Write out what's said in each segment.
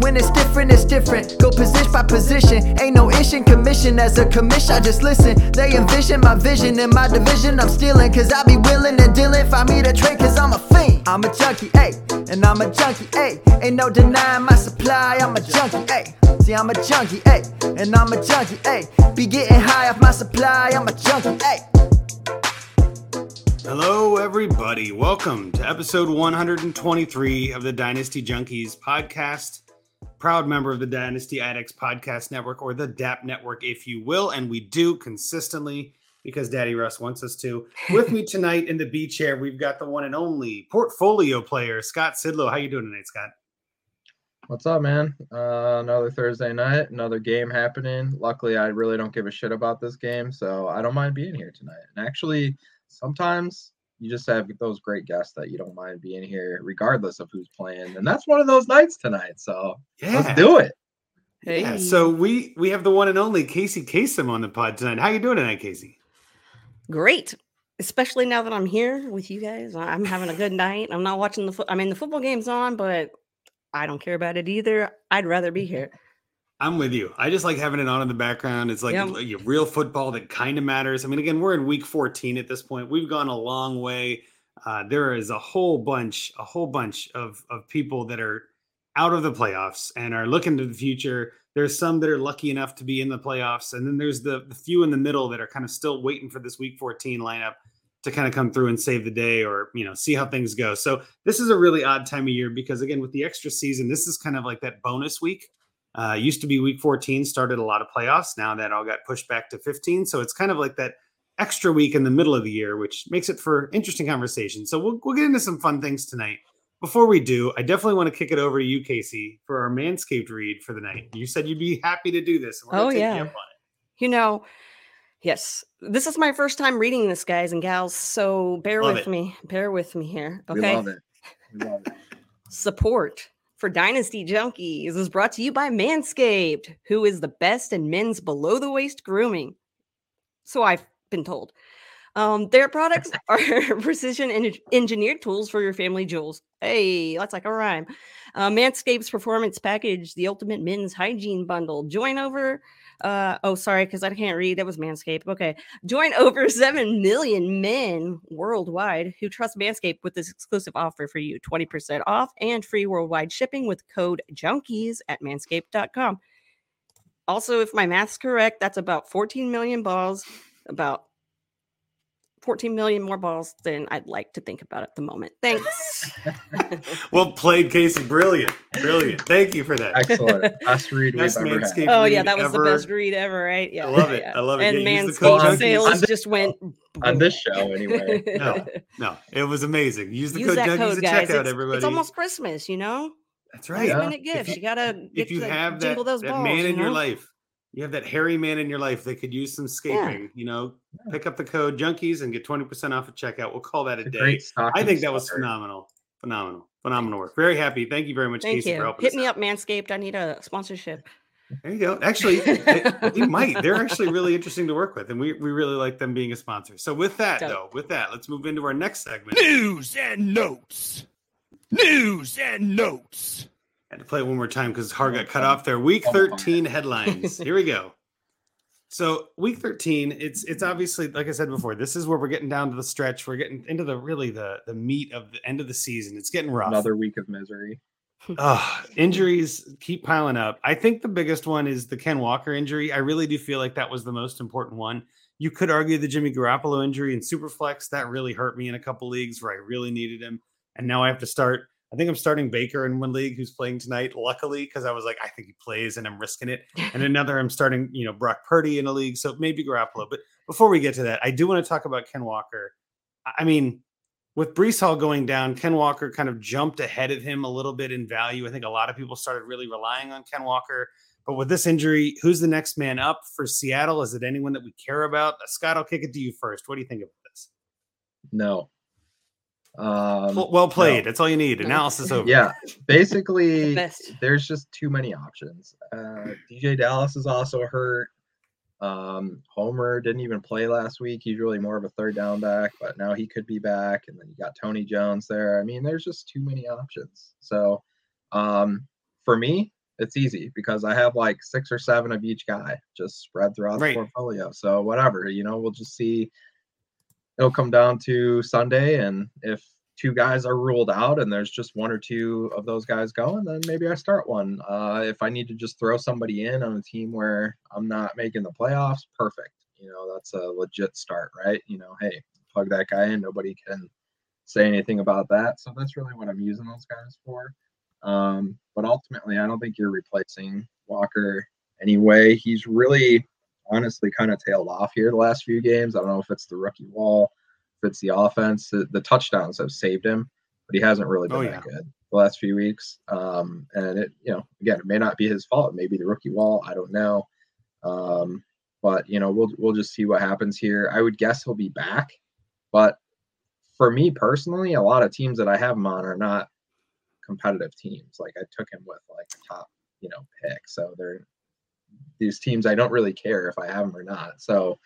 when it's different, it's different. Go position by position. Ain't no issue commission as a commission. I just listen. They envision my vision in my division. I'm stealing, cause I be willing and dealing. Find me to trade, cause I'm a fiend. I'm a junkie, ayy. And I'm a junkie, ayy. Ain't no denying my supply. I'm a junkie, ayy. See, I'm a junkie, ayy. And I'm a junkie, ayy. Be getting high off my supply. I'm a junkie, ayy. Hello, everybody. Welcome to episode 123 of the Dynasty Junkies podcast. Proud member of the Dynasty Addicts Podcast Network, or the DAP Network, if you will. And we do consistently because Daddy Russ wants us to. With me tonight in the B chair, we've got the one and only portfolio player, Scott Sidlow. How you doing tonight, Scott? What's up, man? Uh, another Thursday night, another game happening. Luckily, I really don't give a shit about this game, so I don't mind being here tonight. And actually, sometimes you just have those great guests that you don't mind being here, regardless of who's playing. And that's one of those nights tonight. So Yeah. let's do it. Hey. Yeah, so we we have the one and only Casey Kasem on the pod tonight. How you doing tonight, Casey? Great. Especially now that I'm here with you guys. I'm having a good night. I'm not watching the foot. I mean, the football game's on, but I don't care about it either. I'd rather be here. I'm with you. I just like having it on in the background. It's like Yeah. y- real football that kind of matters. I mean, again, we're in week 14 at this point. We've gone a long way. Uh, there is a whole bunch, a whole bunch of of people that are out of the playoffs and are looking to the future. There's some that are lucky enough to be in the playoffs, and then there's the, the few in the middle that are kind of still waiting for this week 14 lineup to kind of come through and save the day or you know see how things go. So this is a really odd time of year because again with the extra season, this is kind of like that bonus week. Uh, used to be week 14, started a lot of playoffs. Now that all got pushed back to 15. So it's kind of like that extra week in the middle of the year, which makes it for interesting conversation. So we'll, we'll get into some fun things tonight. Before we do, I definitely want to kick it over to you, Casey, for our Manscaped read for the night. You said you'd be happy to do this. we're Oh, take you yeah. up on it. You know, yes, this is my first time reading this, guys and gals. So bear Love with it. me. Bear with me here. We Okay. love it. We love it. Support for Dynasty Junkies is brought to you by Manscaped, who is the best in men's below the waist grooming. So I've been told. Um, their products are precision en- engineered tools for your family jewels. Hey, that's like a rhyme. Uh, Manscaped's performance package, the ultimate men's hygiene bundle. Join over. Uh, oh, sorry, because I can't read. That was Manscaped. Okay. Join over 7 million men worldwide who trust Manscaped with this exclusive offer for you 20% off and free worldwide shipping with code junkies at manscaped.com. Also, if my math's correct, that's about 14 million balls, about 14 million more balls than I'd like to think about at the moment. Thanks. Well played, Casey. Brilliant. Brilliant. Thank you for that. Excellent. Best read we've Best ever had. Manscaped oh, yeah, that was ever. the best read ever, right? Yeah. I love it. yeah. I love it. And Yeah, use the Manscaped sales On this just went On this show, anyway. No. No, it was amazing. Use the Use code that junkies code, at guys. checkout, It's, everybody. it's almost Christmas, you know? That's Last right. Yeah. minute gifts. you- You, gotta get if you to have that, jingle those that balls. man you in your life, you have that hairy man in your life that could use some scaping, you know, pick up the code junkies and get 20% off at checkout. We'll call that a a day. I think that was phenomenal. Phenomenal. Phenomenal work. Very happy. Thank you very much, Thank Casey, for you. helping Hit us me out. up, Manscaped. I need a sponsorship. There you go. Actually, they, they might. They're actually really interesting to work with, and we, we really like them being a sponsor. So with that, Dope. though, with that, let's move into our next segment. News and notes. News and notes. Had to play it one more time because hard got cut off there. Week Oh, 13 headlines. Here we go. So week 13, it's it's obviously like I said before, this is where we're getting down to the stretch. We're getting into the really the the meat of the end of the season. It's getting rough. Another week of misery. Ugh, injuries keep piling up. I think the biggest one is the Ken Walker injury. I really do feel like that was the most important one. You could argue the Jimmy Garoppolo injury in Superflex that really hurt me in a couple leagues where I really needed him, and now I have to start. I think I'm starting Baker in one league who's playing tonight. Luckily, because I was like, I think he plays, and I'm risking it. And another, I'm starting, you know, Brock Purdy in a league, so maybe Garoppolo. But before we get to that, I do want to talk about Ken Walker. I- I mean, with Breece Hall going down, Ken Walker kind of jumped ahead of him a little bit in value. I think a lot of people started really relying on Ken Walker. But with this injury, who's the next man up for Seattle? Is it anyone that we care about? Uh, Scott, I'll kick it to you first. What do you think of this? No. Um, well, well played. no. That's all you need. Analysis over. Yeah, basically, best. there's just too many options. Uh, DeeJay Dallas is also hurt. Um, Homer didn't even play last week. He's really more of a third down back, but now he could be back. And then you got Tony Jones there. I mean, there's just too many options. So, um, for me, it's easy because I have like six or seven of each guy just spread throughout Right. the portfolio. So whatever, you know, we'll just see. It'll come down to Sunday, and if two guys are ruled out and there's just one or two of those guys going, then maybe I start one. Uh, if I need to just throw somebody in on a team where I'm not making the playoffs, perfect. You know, that's a legit start, right? You know, hey, plug that guy in. Nobody can say anything about that. So that's really what I'm using those guys for. Um, but ultimately, I don't think you're replacing Walker anyway. He's really, honestly, kind of tailed off here the last few games. I don't know if it's the rookie wall, if it's the offense. The, the touchdowns have saved him, but he hasn't really been Oh, that good the last few weeks. Um, and it, you know, again, it may not be his fault. It may be the rookie wall. I don't know. Um, but you know, we'll we'll just see what happens here. I would guess he'll be back, but for me personally, a lot of teams that I have him on are not competitive teams. Like I took him with like a top, you know, pick. So they're these teams I don't really care if I have them or not. So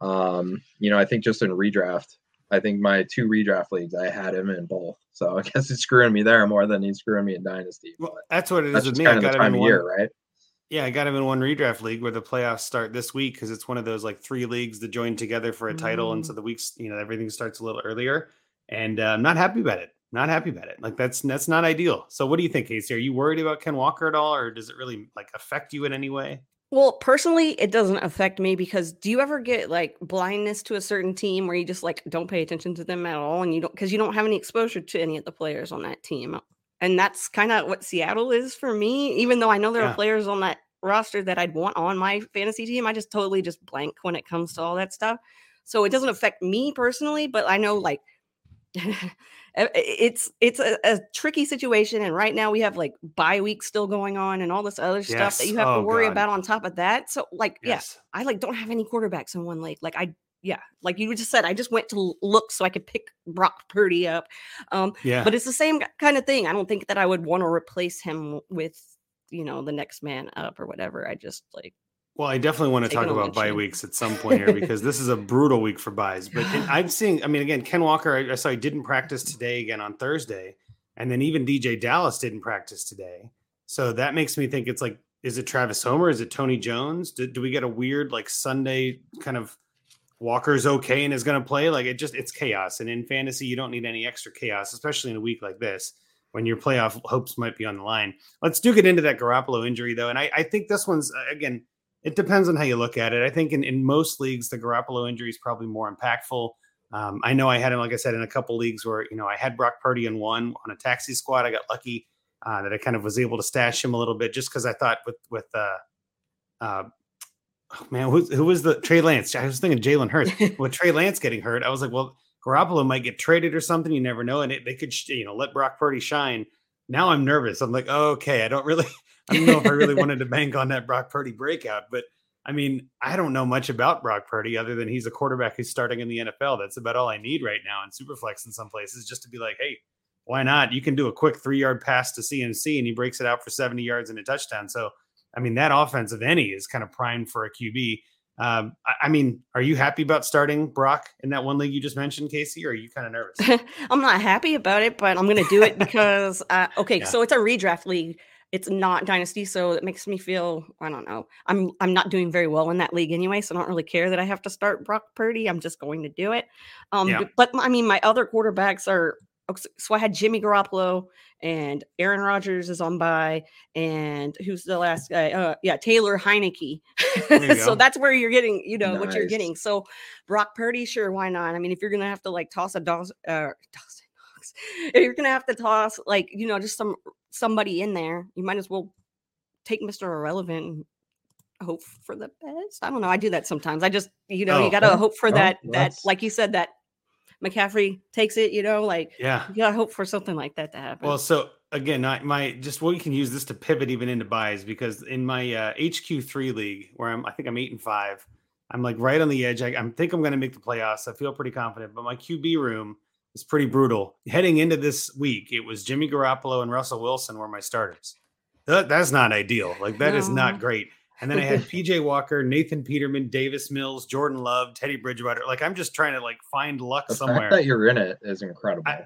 um, you know, I think just in redraft, I think my two redraft leagues I had him in both. So I guess he's screwing me there more than he's screwing me in dynasty. Well, that's what it is with me. kind I of the got him in of one, year, right? Yeah, I got him in one redraft league where the playoffs start this week because it's one of those like three leagues that join together for a title, and so the weeks, you know, everything starts a little earlier. And uh, I'm not happy about it. Not happy about it. Like that's that's not ideal. So what do you think, Casey? Are you worried about Ken Walker at all, or does it really like affect you in any way? Well, personally, it doesn't affect me because do you ever get like blindness to a certain team where you just like don't pay attention to them at all and you don't because you don't have any exposure to any of the players on that team? And that's kind of what Seattle is for me. Even though I know there Yeah. are players on that roster that I'd want on my fantasy team, I just totally just blank when it comes to all that stuff. So it doesn't affect me personally, but I know like it's it's a, a tricky situation and right now we have like bye week still going on and all this other stuff that you have Oh, to worry God. about on top of that so like Yes. yeah i like don't have any quarterbacks in one league like i yeah like you just said i just went to look so i could pick brock purdy up um Yeah. but it's the same kind of thing i don't think that i would want to replace him with you know the next man up or whatever i just like Well, I definitely want to talk about bye weeks at some point here because this is a brutal week for byes. But I'm seeing, I mean, again, Ken Walker, I, I saw he didn't practice today again on Thursday. And then even DeeJay Dallas didn't practice today. So that makes me think it's like, is it Travis Homer? Is it Tony Jones? Do, do we get a weird like Sunday kind of Walker's okay and is going to play? Like it just, it's chaos. And in fantasy, you don't need any extra chaos, especially in a week like this when your playoff hopes might be on the line. Let's do get into that Garoppolo injury though. And I, I think this one's, uh, again, it depends on how you look at it. I think in, in most leagues, the Garoppolo injury is probably more impactful. Um, I know I had him, like I said, in a couple leagues where, you know, I had Brock Purdy in one on a taxi squad. I got lucky uh, that I kind of was able to stash him a little bit just because I thought with, with, uh, uh, oh, man, who, who was the Trey Lance? I was thinking Jalen Hurts. with Trey Lance getting hurt, I was like, well, Garoppolo might get traded or something. You never know. And it, they could, you know, let Brock Purdy shine. Now I'm nervous. I'm like, oh, okay, I don't really, I don't know if I really wanted to bank on that Brock Purdy breakout, but I mean, I don't know much about Brock Purdy other than he's a quarterback who's starting in the NFL. That's about all I need right now in Superflex in some places, just to be like, hey, why not? You can do a quick three yard pass to CMC and he breaks it out for 70 yards and a touchdown. So, I mean, that offense of any is kind of primed for a QB. Um, I, I mean, are you happy about starting Brock in that one league you just mentioned, Casey, or are you kind of nervous? I'm not happy about it, but I'm gonna do it because uh, okay, Yeah. so it's a redraft league. It's not dynasty, so it makes me feel I don't know. I'm I'm not doing very well in that league anyway, so I don't really care that I have to start Brock Purdy. I'm just going to do it. Um, Yeah. but, but I mean, my other quarterbacks are so I had Jimmy Garoppolo and Aaron Rodgers is on bye, and who's the last guy? Uh, yeah, Taylor Heinicke. So that's where you're getting, you know, what you're getting. So Brock Purdy, sure, why not? I mean, if you're gonna have to like toss a Dawson, uh, if you're gonna have to toss like you know just some somebody in there, you might as well take Mr. Irrelevant and hope for the best. I don't know. I do that sometimes. I just you know Oh, you got to hope for No, that that like you said that McCaffrey takes it, you know, like Yeah. you gotta hope for something like that to happen. Well, so again, I, my just what we can use this to pivot even into byes because in my uh, HQ three league where I'm, I think I'm eight and five, I'm like right on the edge. I, I think I'm going to make the playoffs. I feel pretty confident, but my QB room is pretty brutal. Heading into this week, it was Jimmy Garoppolo and Russell Wilson were my starters. That, that's not ideal. Like that is No. not great. And then I had PJ Walker, Nathan Peterman, Davis Mills, Jordan Love, Teddy Bridgewater. Like I'm just trying to like find luck The somewhere, fact that you're in it is incredible. I-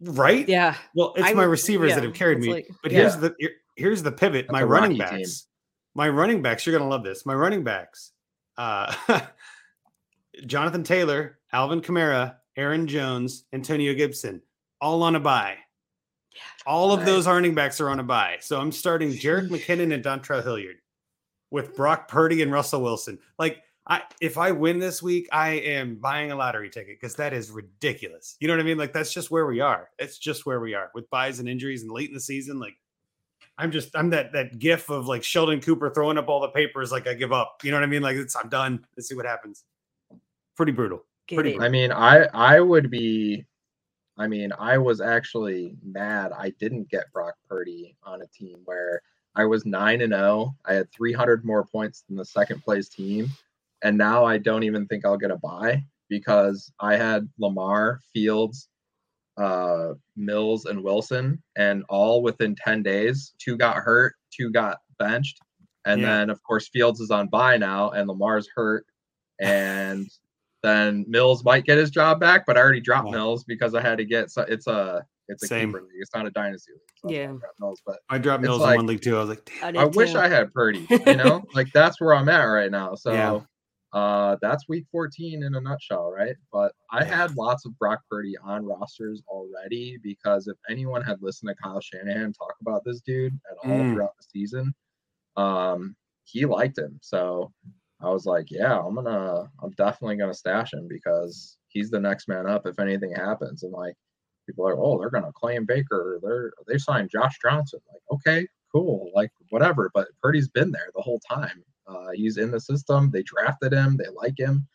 right? yeah. Well, it's I my would- receivers that have carried me. like- but yeah. here's the here's the pivot. That's my running rocky team. backs. My running backs, you're gonna love this. My running backs. Uh Jonathan Taylor, Alvin Kamara, Aaron Jones, Antonio Gibson, all on a bye. All of those running backs are on a bye. So I'm starting Jerick McKinnon and Dontrell Hilliard with Brock Purdy and Russell Wilson. Like I if I win this week, I am buying a lottery ticket because that is ridiculous. You know what I mean? Like that's just where we are. It's just where we are with byes and injuries and late in the season. Like I'm just I'm that that gif of like Sheldon Cooper throwing up all the papers like I give up. You know what I mean? Like it's I'm done. Let's see what happens. Pretty brutal. Get pretty it. I mean, I I would be. I mean, I was actually mad I didn't get Brock Purdy on a team where I was nine and zero. I had 300 more points than the second place team, and now I don't even think I'll get a bye because I had Lamar, Fields, uh, Mills, and Wilson, and all within 10 days. Two got hurt, two got benched, and Yeah. then of course Fields is on bye now, and Lamar's hurt, and then Mills might get his job back, but I already dropped Yeah. Mills because I had to get. So it's a it's a Same. keeper league. It's not a dynasty league. So Yeah. I dropped Mills, but I dropped Mills like- in one league too. I was like, damn. did I wish. I had Purdy. You know, like that's where I'm at right now. So Yeah. uh that's week 14 in a nutshell, right? But I Yeah. had lots of Brock Purdy on rosters already because if anyone had listened to Kyle Shanahan talk about this dude at all Mm. throughout the season, um, he liked him. So I was like, yeah, I'm gonna, I'm definitely gonna stash him because he's the next man up if anything happens. And like, people are, oh, they're gonna claim Baker. They're they signed Josh Johnson. Like, okay, cool, like whatever. But Purdy's been there the whole time. Uh, he's in the system. They drafted him. They like him.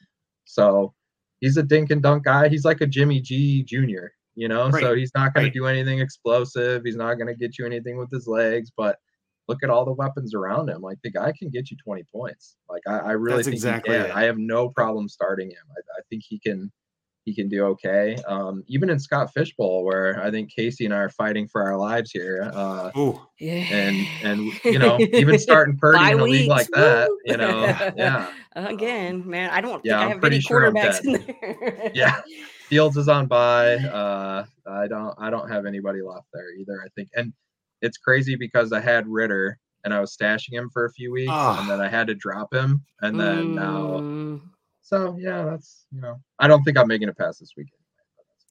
So he's a dink and dunk guy. He's like a Jimmy G Jr. You know, right. so he's not going right. to do anything explosive. He's not going to get you anything with his legs, but look at all the weapons around him. Like the guy can get you 20 points. Like I, I really That's think exactly he can. I have no problem starting him. I, I think he can he can do okay. Um, even in Scott Fish Bowl, where I think Casey and I are fighting for our lives here. Uh, Ooh, Yeah. and and you know, even starting Purdy Bye in a league like that, woo! you know, yeah. Again, man, I don't Yeah, think I I'm have pretty any sure I'm quarterbacks in there. Yeah. Fields is on bye. Uh, I don't I don't have anybody left there either. I think, and it's crazy because I had Ridder and I was stashing him for a few weeks, Ah. and then I had to drop him, and then now. Mm, So yeah, that's you know, I don't think I'm making it past this weekend.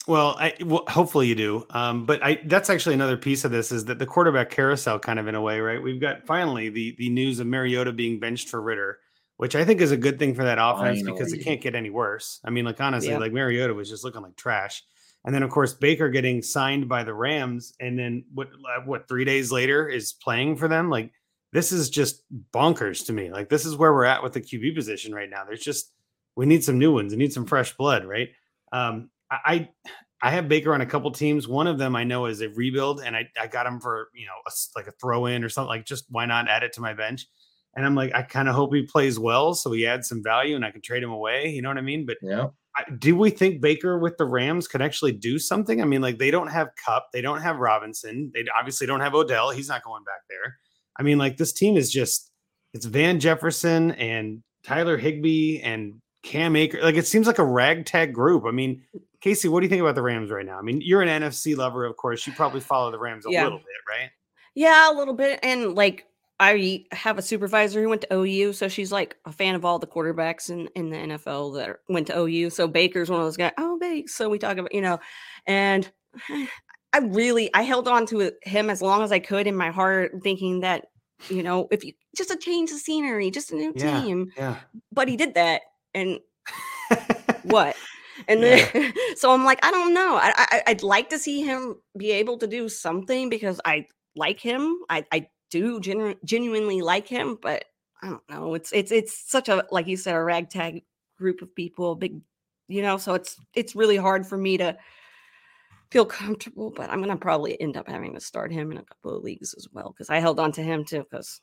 Well, I well, hopefully you do. Um, but I that's actually another piece of this is that the quarterback carousel kind of in a way, right? We've got finally the the news of Mariota being benched for Ridder, which I think is a good thing for that offense because it can't get any worse. I mean, like honestly, Yeah. like Mariota was just looking like trash. And then of course Baker getting signed by the Rams and then what uh, what 3 days later is playing for them like this is just bonkers to me. Like this is where we're at with the QB position right now. There's just we need some new ones. We need some fresh blood, right? Um, I I have Baker on a couple teams. One of them I know is a rebuild, and I, I got him for you know a like a throw in or something. Like just why not add it to my bench? And I'm like, I kind of hope he plays well, so he adds some value, and I can trade him away. You know what I mean? But Yeah. Do we think Baker with the Rams could actually do something? I mean, like they don't have Kupp, they don't have Robinson, they obviously don't have Odell. He's not going back there. I mean, like this team is just it's Van Jefferson and Tyler Higbee and Cam Akers. Like it seems like a ragtag group. I mean, Casey, what do you think about the Rams right now? I mean, you're an NFC lover, of course. You probably follow the Rams a Yeah. little bit, right? Yeah, a little bit. And like I have a supervisor who went to OU, so she's like a fan of all the quarterbacks in, in the NFL that are- went to OU. So Baker's one of those guys. Oh, Baker. So we talk about, you know, and I really I held on to it- him as long as I could in my heart, thinking that, you know, if you just a change of scenery, just a new Yeah. team. Yeah. But he did that. And what? And then, so I'm like, I don't know. I, I I'd like to see him be able to do something because I like him. I I do genu- genuinely like him, but I don't know. It's it's it's such a like you said a ragtag group of people, big you know, so it's it's really hard for me to feel comfortable, but I'm gonna probably end up having to start him in a couple of leagues as well because I held on to him too because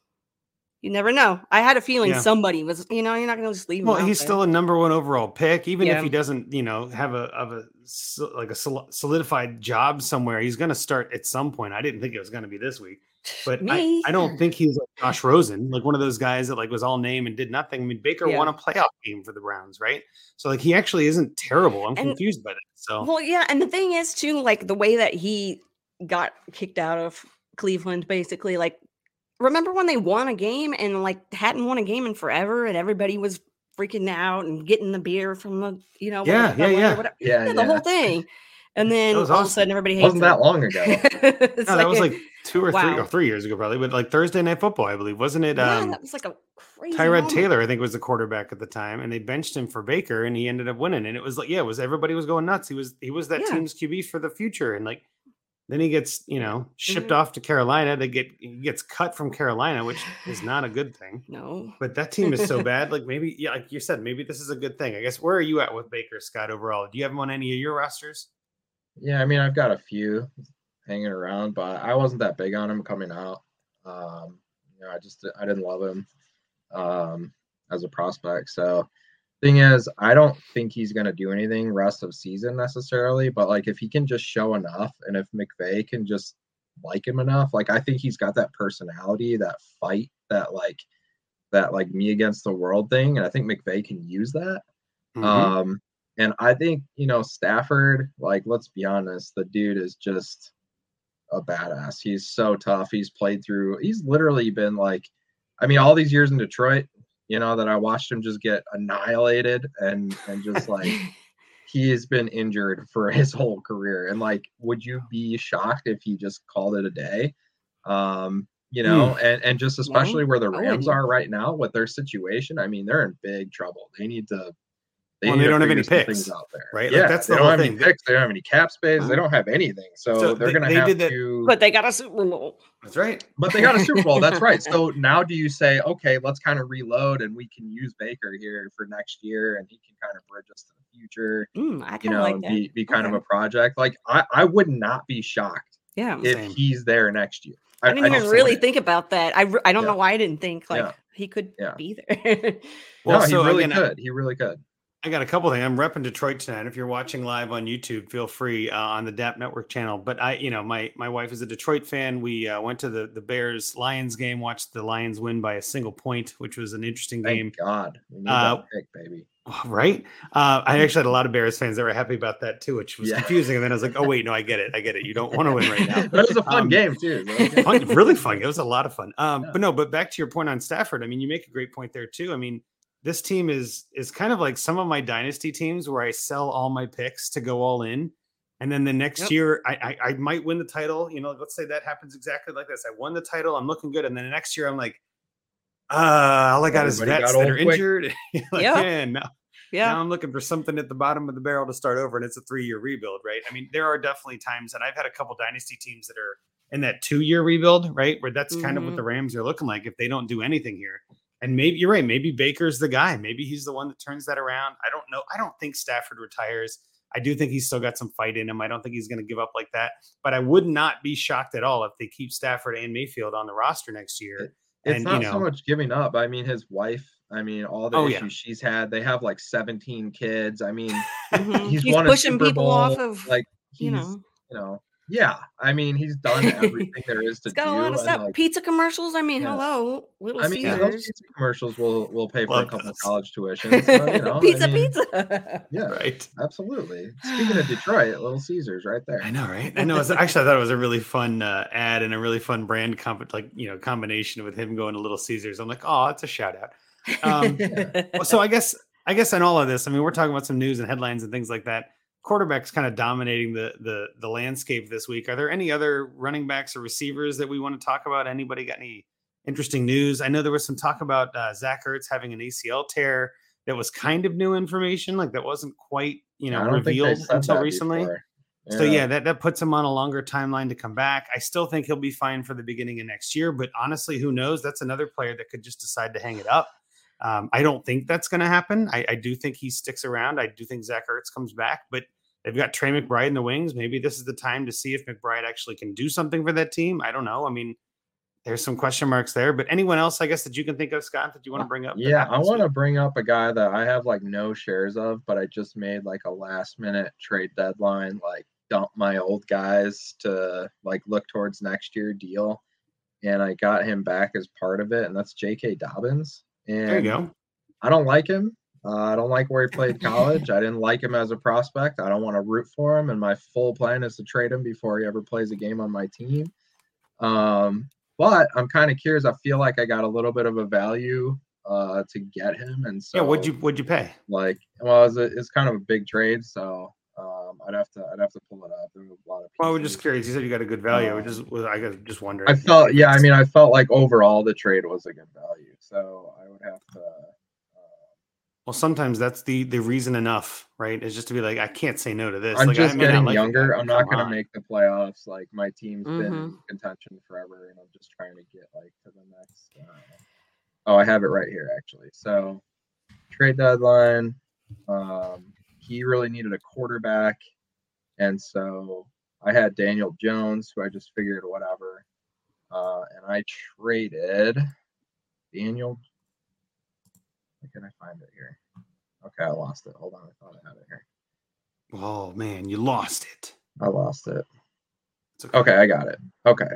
you never know. I had a feeling Yeah. somebody was, you know, you're not gonna just leave. Well, he's there. still a number one overall pick, even if he doesn't, you know, have a of a like a solidified job somewhere. He's going to start at some point. I didn't think it was going to be this week, but I, Me? I don't think he's like Josh Rosen, like one of those guys that like was all name and did nothing. I mean, Baker Yeah. won a playoff game for the Browns, right? So like he actually isn't terrible. I'm And- confused by that. So Well, yeah, and the thing is too, like the way that he got kicked out of Cleveland, basically, like remember when they won a game and like hadn't won a game in forever, and everybody was freaking out and getting the beer from the, you know, Yeah, whatever, yeah, yeah. whatever- Yeah, yeah, the whole thing, and then all was of a sudden everybody hates wasn't that long ago. It's no, that was like two or three or three years ago, probably, but like Thursday night football, I believe, wasn't it? yeah, um, that was like a crazy. Tyrod moment. Taylor, I think, was the quarterback at the time, and they benched him for Baker, and he ended up winning. And it was like, yeah, it was everybody was going nuts. He was he was that Yeah. team's QB for the future, and like then he gets you know shipped Mhm. off to Carolina. They get he gets cut from Carolina, which is not a good thing. No, But that team is so bad. Like maybe, yeah, like you said, maybe this is a good thing. I guess. Where are you at with Baker Scott overall? Do you have him on any of your rosters? Yeah, I mean, I've got a few hanging around, but I wasn't that big on him coming out. Um, you know, I just I didn't love him um, as a prospect. So, thing is, I don't think he's gonna do anything rest of season necessarily. But like, if he can just show enough, and if McVay can just like him enough, like I think he's got that personality, that fight, that like that like me against the world thing, and I think McVay can use that. Mhm. Um, and I think, you know, Stafford, like, let's be honest, the dude is just a badass. He's so tough. He's played through, he's literally been like, I mean, all these years in Detroit, you know, that I watched him just get annihilated and and just like he has been injured for his whole career. And like, would you be shocked if he just called it a day? Um, you know, and and just especially where the Rams are right now with their situation. I mean, they're in big trouble. They need to. Well, they don't have any picks, out there, right? Like, Yeah, that's they don't whole have any picks. They don't have any cap space. They don't have anything. So, So they're they- gonna they have did that- to. but they got a Super Bowl. That's right. But they got a Super Bowl. That's right. So now do you say, okay, let's kind of reload and we can use Baker here for next year and he can kind of bridge us to the future, Mm, I you know, like be, be kind Okay. of a project. Like I, I would not be shocked yeah. if Same. he's there next year. I didn't even really it. think about that. I, I don't Yeah. know why I didn't think like Yeah. he could Yeah. be there. Well, no, he really again, could. He really could. I got a couple things. I'm repping Detroit tonight. If you're watching live on YouTube, feel free uh, on the DAP Network channel. But I, you know, my my wife is a Detroit fan. We uh, went to the the Bears Lions game, watched the Lions win by a single point, which was an interesting Thank game, God. We need Uh, that pick, baby. right? Uh, I actually had a lot of Bears fans that were happy about that too, which was Yeah. confusing. And then I was like, oh wait, no, I get it, I get it. You don't want to win right now. That was a fun Um, game too. That was a fun, really fun. It was a lot of fun. Um, Yeah. But no, but back to your point on Stafford. I mean, you make a great point there too. I mean, this team is is kind of like some of my dynasty teams where I sell all my picks to go all in, and then the next Yep. year I, I I might win the title. You know, let's say that happens exactly like this. I won the title. I'm looking good, and then the next year I'm like, uh, all I got is vets got that are quick. injured. like, Yeah. man, now, yeah. now I'm looking for something at the bottom of the barrel to start over, and it's a three year rebuild, right? I mean, there are definitely times, and I've had a couple dynasty teams that are in that two year rebuild, right? Where that's kind of what Mhm. the Rams are looking like if they don't do anything here. And maybe you're right. Maybe Baker's the guy. Maybe he's the one that turns that around. I don't know. I don't think Stafford retires. I do think he's still got some fight in him. I don't think he's going to give up like that. But I would not be shocked at all if they keep Stafford and Mayfield on the roster next year. It's and, not you so much giving up. I mean, his wife. I mean, all the Oh, issues yeah. she's had. They have like 17 kids. I mean, Mhm. he's, He's won a pushing Super people off of, like he's, you you know, know, yeah. I mean, he's done everything there is to it's got do. a lot of stuff. like, Pizza commercials. I mean, Yeah. hello, little I mean, yeah, those pizza commercials will will pay for Love a couple of college tuitions. so, you know, I pizza, mean, pizza. Yeah, Right. absolutely. Speaking of Detroit, Little Caesars, right there. I know, right? I know. It's, actually, I thought it was a really fun uh, ad and a really fun brand comp, like you know, combination with him going to Little Caesars. I'm like, oh, it's a shout out. Um, Well, so I guess I guess in all of this, I mean, we're talking about some news and headlines and things like that. Quarterbacks kind of dominating the the the landscape this week. Are there any other running backs or receivers that we want to talk about? Anybody got any interesting news? I know there was some talk about uh, Zach Ertz having an ACL tear that was kind of new information, like that wasn't quite you know I don't think they revealed until recently. before. So yeah, that, that puts him on a longer timeline to come back. I still think he'll be fine for the beginning of next year, but honestly, who knows? That's another player that could just decide to hang it up. Um, I don't think that's going to happen. I, I, do think he sticks around. I do think Zach Ertz comes back, but they've got Trey McBride in the wings. Maybe this is the time to see if McBride actually can do something for that team. I don't know. I mean, there's some question marks there. But anyone else, I guess, that you can think of, Scott, that you want to bring up? Yeah, I want to bring up a guy that I have like no shares of, but I just made like a last minute trade deadline, like dump my old guys to like look towards next year deal. And I got him back as part of it, and that's J.K. Dobbins. And there you go. I don't like him. Uh, I don't like where he played college. I didn't like him as a prospect. I don't want to root for him, and my full plan is to trade him before he ever plays a game on my team. Um, but I'm kind of curious. I feel like I got a little bit of a value uh, to get him, and so yeah. What'd you What'd you pay? Like, well, it's, it's kind of a big trade, so um, I'd have to I'd have to pull it up. There's a lot of. Well, we're just curious. You said you got a good value. Um, just was I got just wondering. I felt yeah. I mean, I felt like overall the trade was a good value, so I would have to. Well, sometimes that's the the reason enough, right? Is just to be like, I can't say no to this. I'm like, just getting like younger. I'm not going to make the playoffs. Like my team's mm-hmm. been in contention forever, and I'm just trying to get like to the next. Uh, oh, I have it right here actually. So trade deadline. Um, he really needed a quarterback. And so I had Daniel Jones, who I just figured whatever. Uh, and I traded Daniel. Where can I find it here? Okay, I lost it. Hold on, I thought I had it here. Oh man, you lost it. I lost it. Okay. okay, I got it. Okay.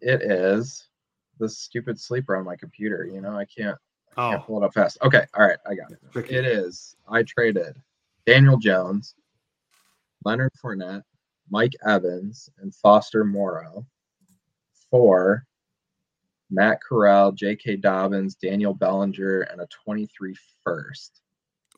It is the stupid sleeper on my computer. You know, I can't, I can't oh. pull it up fast. Okay, all right, I got it. Tricky. It is. I traded Daniel Jones, Leonard Fournette, Mike Evans, and Foster Moreau for Matt Corral, J.K. Dobbins, Daniel Bellinger, and a 23 first.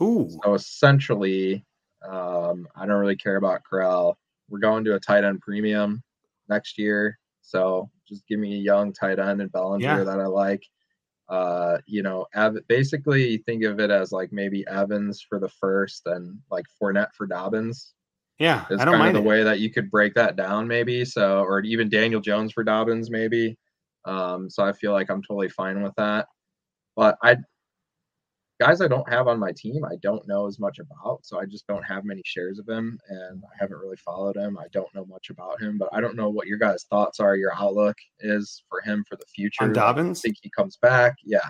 Ooh. So essentially, um, I don't really care about Corral. We're going to a tight end premium next year. So just give me a young tight end and Bellinger yeah. that I like. Uh, you know, basically think of it as like maybe Evans for the first and like Fournette for Dobbins. Yeah, is kind of the it. way that you could break that down, maybe. So, or even Daniel Jones for Dobbins, maybe. Um, so I feel like I'm totally fine with that. But I guys I don't have on my team, I don't know as much about. So I just don't have many shares of him and I haven't really followed him. I don't know much about him, but I don't know what your guys' thoughts are, your outlook is for him for the future. On Dobbins? I think he comes back. Yeah.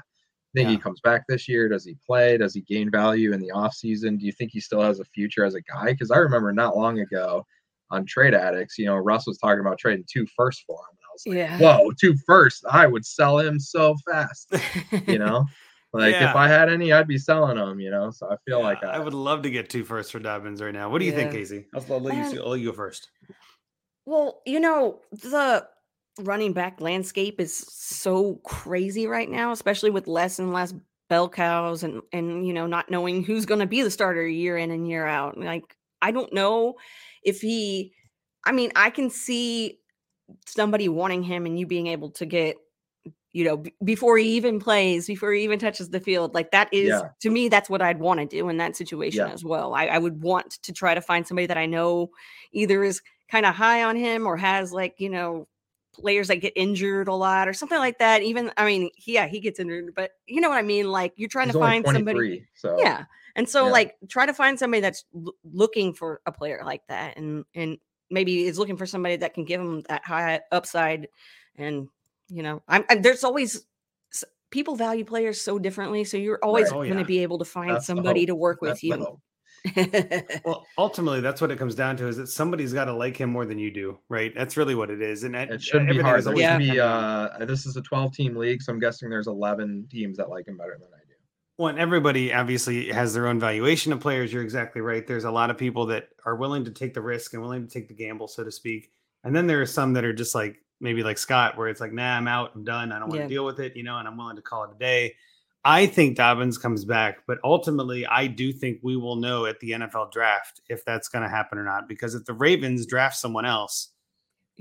Think yeah. he comes back this year? Does he play? Does he gain value in the offseason? Do you think he still has a future as a guy? Because I remember not long ago on Trade Addicts, you know, Russ was talking about trading two first for him. And I was like, yeah. whoa, two first. I would sell him so fast. you know? Like yeah. if I had any, I'd be selling them, you know. So I feel yeah, like I, I, would love to get two firsts for Dobbins right now. What do you yeah. think, Casey? I'll, I'll let you. I'll let you go first. Well, you know the running back landscape is so crazy right now, especially with less and less bell cows and and you know not knowing who's going to be the starter year in and year out. Like I don't know if he. I mean, I can see somebody wanting him and you being able to get you know, b- before he even plays, before he even touches the field. Like that is yeah. to me, that's what I'd want to do in that situation yeah. as well. I, I, would want to try to find somebody that I know either is kind of high on him or has like, you know, players that get injured a lot or something like that. Even I mean, yeah, he gets injured, but you know what I mean? Like you're trying He's to find somebody. So yeah. And so yeah. like try to find somebody that's l- looking for a player like that and and maybe is looking for somebody that can give him that high upside and you know, I'm, I'm there's always people value players so differently, so you're always right. oh, going to yeah. be able to find that's somebody to work with you. well, ultimately, that's what it comes down to: is that somebody's got to like him more than you do, right? That's really what it is, and it shouldn't be hard. It yeah. be, uh, this is a 12 team league, so I'm guessing there's 11 teams that like him better than I do. Well, and everybody obviously has their own valuation of players. You're exactly right. There's a lot of people that are willing to take the risk and willing to take the gamble, so to speak. And then there are some that are just like, maybe like Scott, where it's like, nah, I'm out, I'm done, I don't want yeah. to deal with it, you know, and I'm willing to call it a day. I think Dobbins comes back, but ultimately, I do think we will know at the NFL draft if that's going to happen or not. Because if the Ravens draft someone else,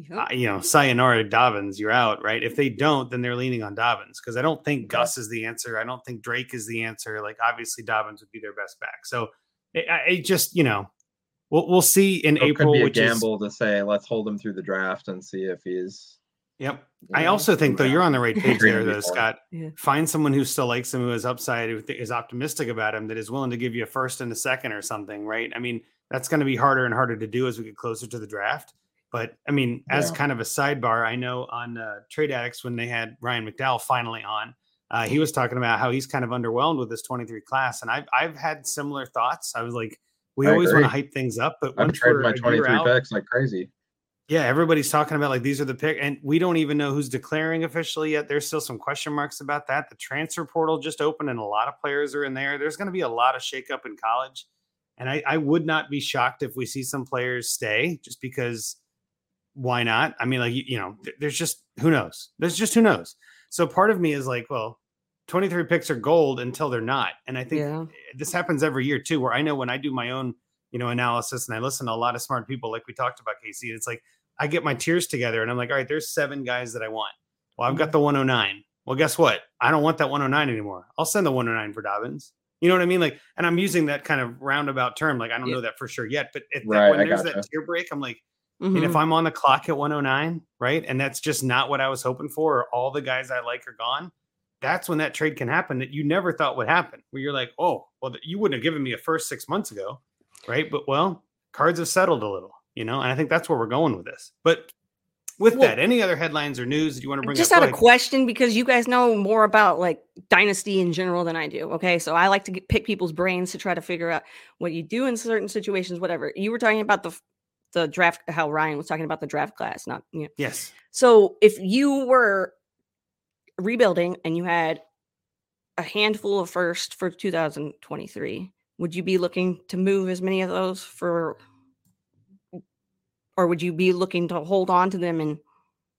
yep. uh, you know, sayonara Dobbins, you're out, right? If they don't, then they're leaning on Dobbins because I don't think okay. Gus is the answer. I don't think Drake is the answer. Like, obviously, Dobbins would be their best back. So it, it just, you know, We'll, we'll see in so April. Could be a gamble is, to say let's hold him through the draft and see if he's Yep. I Yeah. also think though you're on the right page Agreed there, though. Scott. Yeah. Find someone who still likes him, who has upside, who is optimistic about him, that is willing to give you a first and a second or something, right? I mean, that's going to be harder and harder to do as we get closer to the draft. But I mean, as Yeah. kind of a sidebar, I know on uh, Trade Addicts when they had Ryan McDowell finally on, uh, he was talking about how he's kind of underwhelmed with this 23 class, and I've I've had similar thoughts. I was like, we I always want to hype things up, but I've once traded we're my 23 out- picks like crazy. yeah, everybody's talking about like these are the pick, and we don't even know who's declaring officially yet. There's still some question marks about that. The transfer portal just opened, and a lot of players are in there. There's going to be a lot of shakeup in college, and I, I would not be shocked if we see some players stay just because. Why not? I mean, like you, you know, th- there's just who knows. There's just who knows. So part of me is like, well, 23 picks are gold until they're not, and I think Yeah. this happens every year too. Where I know when I do my own, you know, analysis and I listen to a lot of smart people, like we talked about, Casey. It's like I get my tiers together and I'm like, all right, there's seven guys that I want. Well, I've got mm-hmm. the 109. Well, guess what? I don't want that 109 anymore. I'll send the 109 for Dobbins. You know what I mean? Like, and I'm using that kind of roundabout term. Like, I don't Yeah. know that for sure yet, but at that, when I there's gotcha. that tier break, I'm like, and if Mhm. I'm on the clock at 109, right, and that's just not what I was hoping for, or all the guys I like are gone, that's when that trade can happen that you never thought would happen. Where you're like, oh, well, you wouldn't have given me a first six months ago, right? But well, cards have settled a little, you know, and I think that's where we're going with this. But with Well- that, any other headlines or news that you want to bring just up? had a question because you guys know more about like dynasty in general than I do. Okay, so I like to get, pick people's brains to try to figure out what you do in certain situations, whatever. You were talking about the the draft, how Ryan was talking about the draft class, not you know. Yes. So if you were rebuilding and you had a handful of first for 2023, would you be looking to move as many of those for, or would you be looking to hold on to them and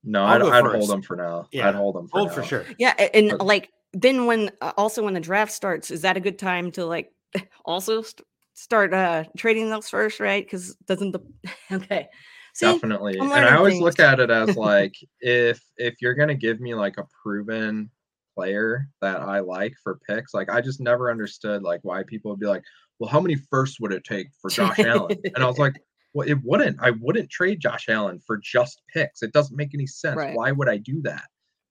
No, I'll I'd, I'd hold them for now. Yeah. I'd hold them for Hold now. for sure. Yeah, and But- like then when uh, also when the draft starts, is that a good time to like also st- start uh trading those first, right? Because doesn't the okay? See, Definitely. And I always things. look at it as like if if you're gonna give me like a proven player that I like for picks, like I just never understood like why people would be like, well, how many firsts would it take for Josh Allen? And I was like, well, it wouldn't. I wouldn't trade Josh Allen for just picks. It doesn't make any sense. Right. Why would I do that?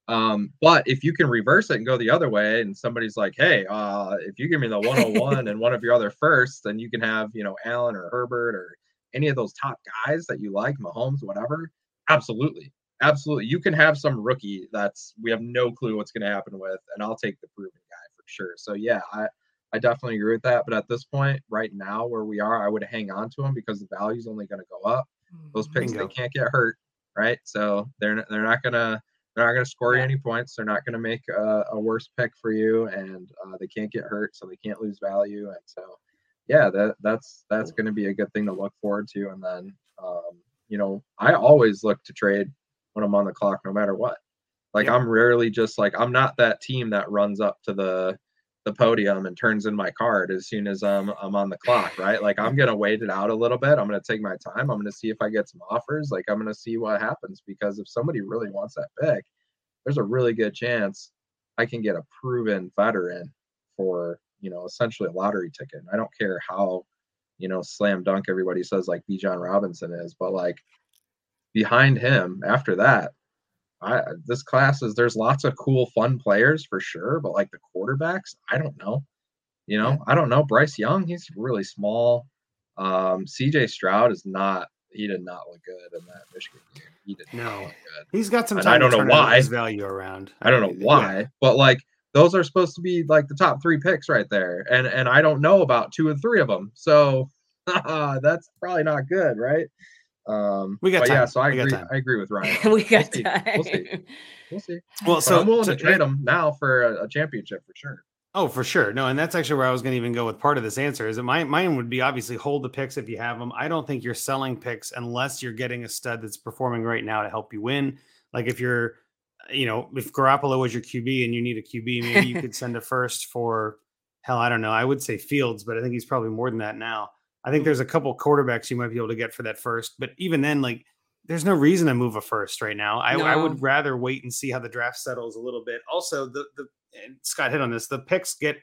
Um, but if you can reverse it and go the other way, and somebody's like, "Hey, uh, if you give me the 101 and one of your other firsts, then you can have, you know, Allen or Herbert or any of those top guys that you like, Mahomes, whatever." Absolutely, absolutely. You can have some rookie that's we have no clue what's going to happen with, and I'll take the proven guy for sure. So yeah, I I definitely agree with that. But at this point, right now where we are, I would hang on to him because the value's only going to go up. Those picks Bingo. they can't get hurt, right? So they're they're not gonna they're not gonna score you any points. They're not gonna make a, a worse pick for you, and uh, they can't get hurt, so they can't lose value. And so, yeah, that that's that's gonna be a good thing to look forward to. And then, um, you know, I always look to trade when I'm on the clock, no matter what. Like Yeah. I'm rarely just like I'm not that team that runs up to the the podium and turns in my card as soon as I'm I'm on the clock, right? Like I'm gonna wait it out a little bit. I'm gonna take my time. I'm gonna see if I get some offers. Like I'm gonna see what happens because if somebody really wants that pick, there's a really good chance I can get a proven veteran for you know essentially a lottery ticket. And I don't care how you know slam dunk everybody says like Bijan Robinson is, but like behind him after that, I this class is there's lots of cool fun players for sure, but like the quarterbacks, I don't know. You know, Yeah. I don't know. Bryce Young, he's really small. Um, CJ Stroud is not. He did not look good in that Michigan game. He did not No. look good. He's got some And time I don't know why. his value around. I don't know Yeah. why, but like those are supposed to be like the top three picks right there, and and I don't know about two or three of them, so that's probably not good, right? Um, We got but yeah, so I We agree. I agree with Ryan. we got see. time. We'll see. We'll see. Well, But so I'm willing to- to trade them now for a, a championship for sure. Oh, for sure. No, and that's actually where I was going to even go with part of this answer. Is that my mine would be obviously hold the picks if you have them. I don't think you're selling picks unless you're getting a stud that's performing right now to help you win. Like if you're, you know, if Garoppolo was your QB and you need a QB, maybe you could send a first for hell. I don't know. I would say Fields, but I think he's probably more than that now. I think there's a couple quarterbacks you might be able to get for that first, but even then, like there's no reason to move a first right now. I, I would rather wait and see how the draft settles a little bit. Also, the the and Scott hit on this. The picks get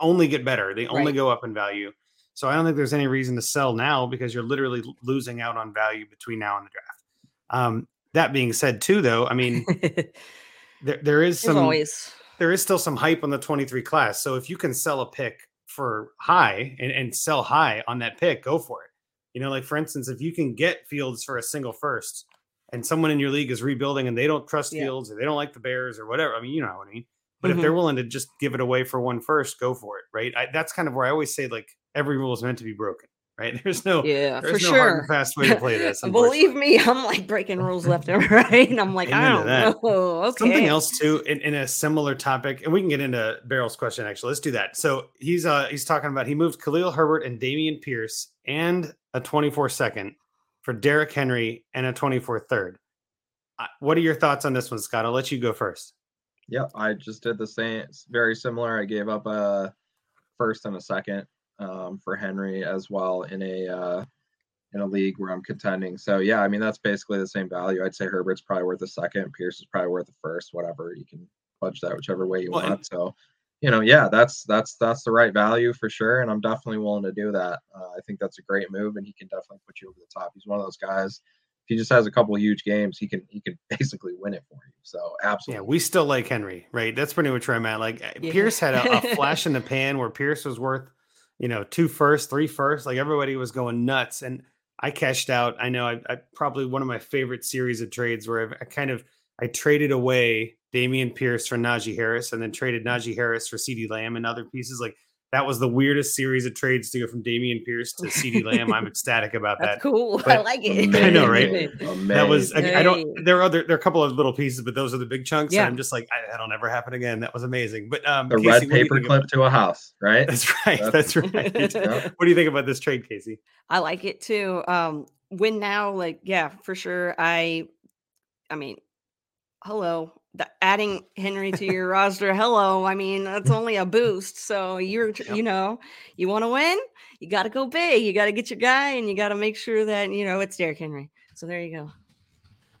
only get better. They only Right. go up in value. So I don't think there's any reason to sell now because you're literally losing out on value between now and the draft. Um, that being said, too, though, I mean, there, there is some always there is still some hype on the 23 class. So if you can sell a pick for high and, and sell high on that pick, go for it. You know, like for instance, if you can get Fields for a single first and someone in your league is rebuilding and they don't trust Yeah. Fields or they don't like the Bears or whatever, I mean, you know what I mean. But if Mhm. they're willing to just give it away for one first, go for it, right? I, that's kind of where I always say like every rule is meant to be broken, right? There's no yeah, there's for no hard sure. and fast way to play this. Believe me, I'm like breaking rules left and right. And I'm like, I don't that. know. Okay. Something else too, in, in a similar topic, and we can get into Barrel's question actually. Let's do that. So he's uh he's talking about he moved Khalil Herbert and Dameon Pierce and a 24 second for Derrick Henry and a 24 third. What are your thoughts on this one, Scott? I'll let you go first. Yep, I just did the same. It's very similar. I gave up a first and a second um, for Henry as well in a uh, in a league where I'm contending. So yeah, I mean that's basically the same value. I'd say Herbert's probably worth a second. Pierce is probably worth a first. Whatever you can budge that whichever way you Well, and- want. So you know, yeah, that's that's that's the right value for sure, and I'm definitely willing to do that. Uh, I think that's a great move, and he can definitely put you over the top. He's one of those guys. If he just has a couple of huge games, he can he can basically win it for you. So Yeah, absolutely. we still like Henry, right? That's pretty much where I'm at. Like uh, Yeah. Pierce had a, a flash in the pan where Pierce was worth, you know, two first, three first. Like everybody was going nuts, and I cashed out. I know I, I probably one of my favorite series of trades where I've, I kind of I traded away Dameon Pierce for Najee Harris, and then traded Najee Harris for CeeDee Lamb and other pieces. Like that was the weirdest series of trades to go from Dameon Pierce to CeeDee Lamb. I'm ecstatic about That's that. cool. I like it. I know, right? Amazing. That was I, I don't. There are other. There are a couple of little pieces, but those are the big chunks. Yeah. And I'm just like, I, that'll never happen again. That was amazing. But um, the Casey, red what do you paper clip about- to a house, right? That's right. That's- That's right. Yeah. What do you think about this trade, Casey? I like it too. Um, win now, like yeah, for sure. I, I mean, hello, the, adding Henry to your roster. Hello, I mean that's only a boost. So you're, Yep. you know, you want to win, you got to go big. You got to get your guy, and you got to make sure that you know it's Derrick Henry. So there you go.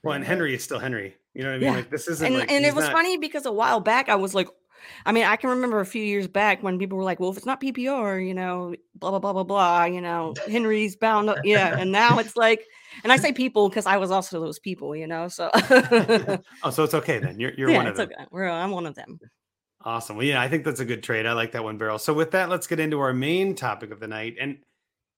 Well, and Henry is still Henry. You know what I mean? Yeah. Like this isn't and like and it was not- funny because a while back I was like, I mean, I can remember a few years back when people were like, "Well, if it's not PPR, you know, blah blah blah blah blah, you know, Henry's bound up." Yeah, and now it's like, and I say people because I was also those people, you know. So oh, so it's okay then. You're you're yeah, one of it's them. okay. We're, I'm one of them. Awesome. Well, yeah, I think that's a good trade. I like that one, Barrel. So with that, let's get into our main topic of the night. And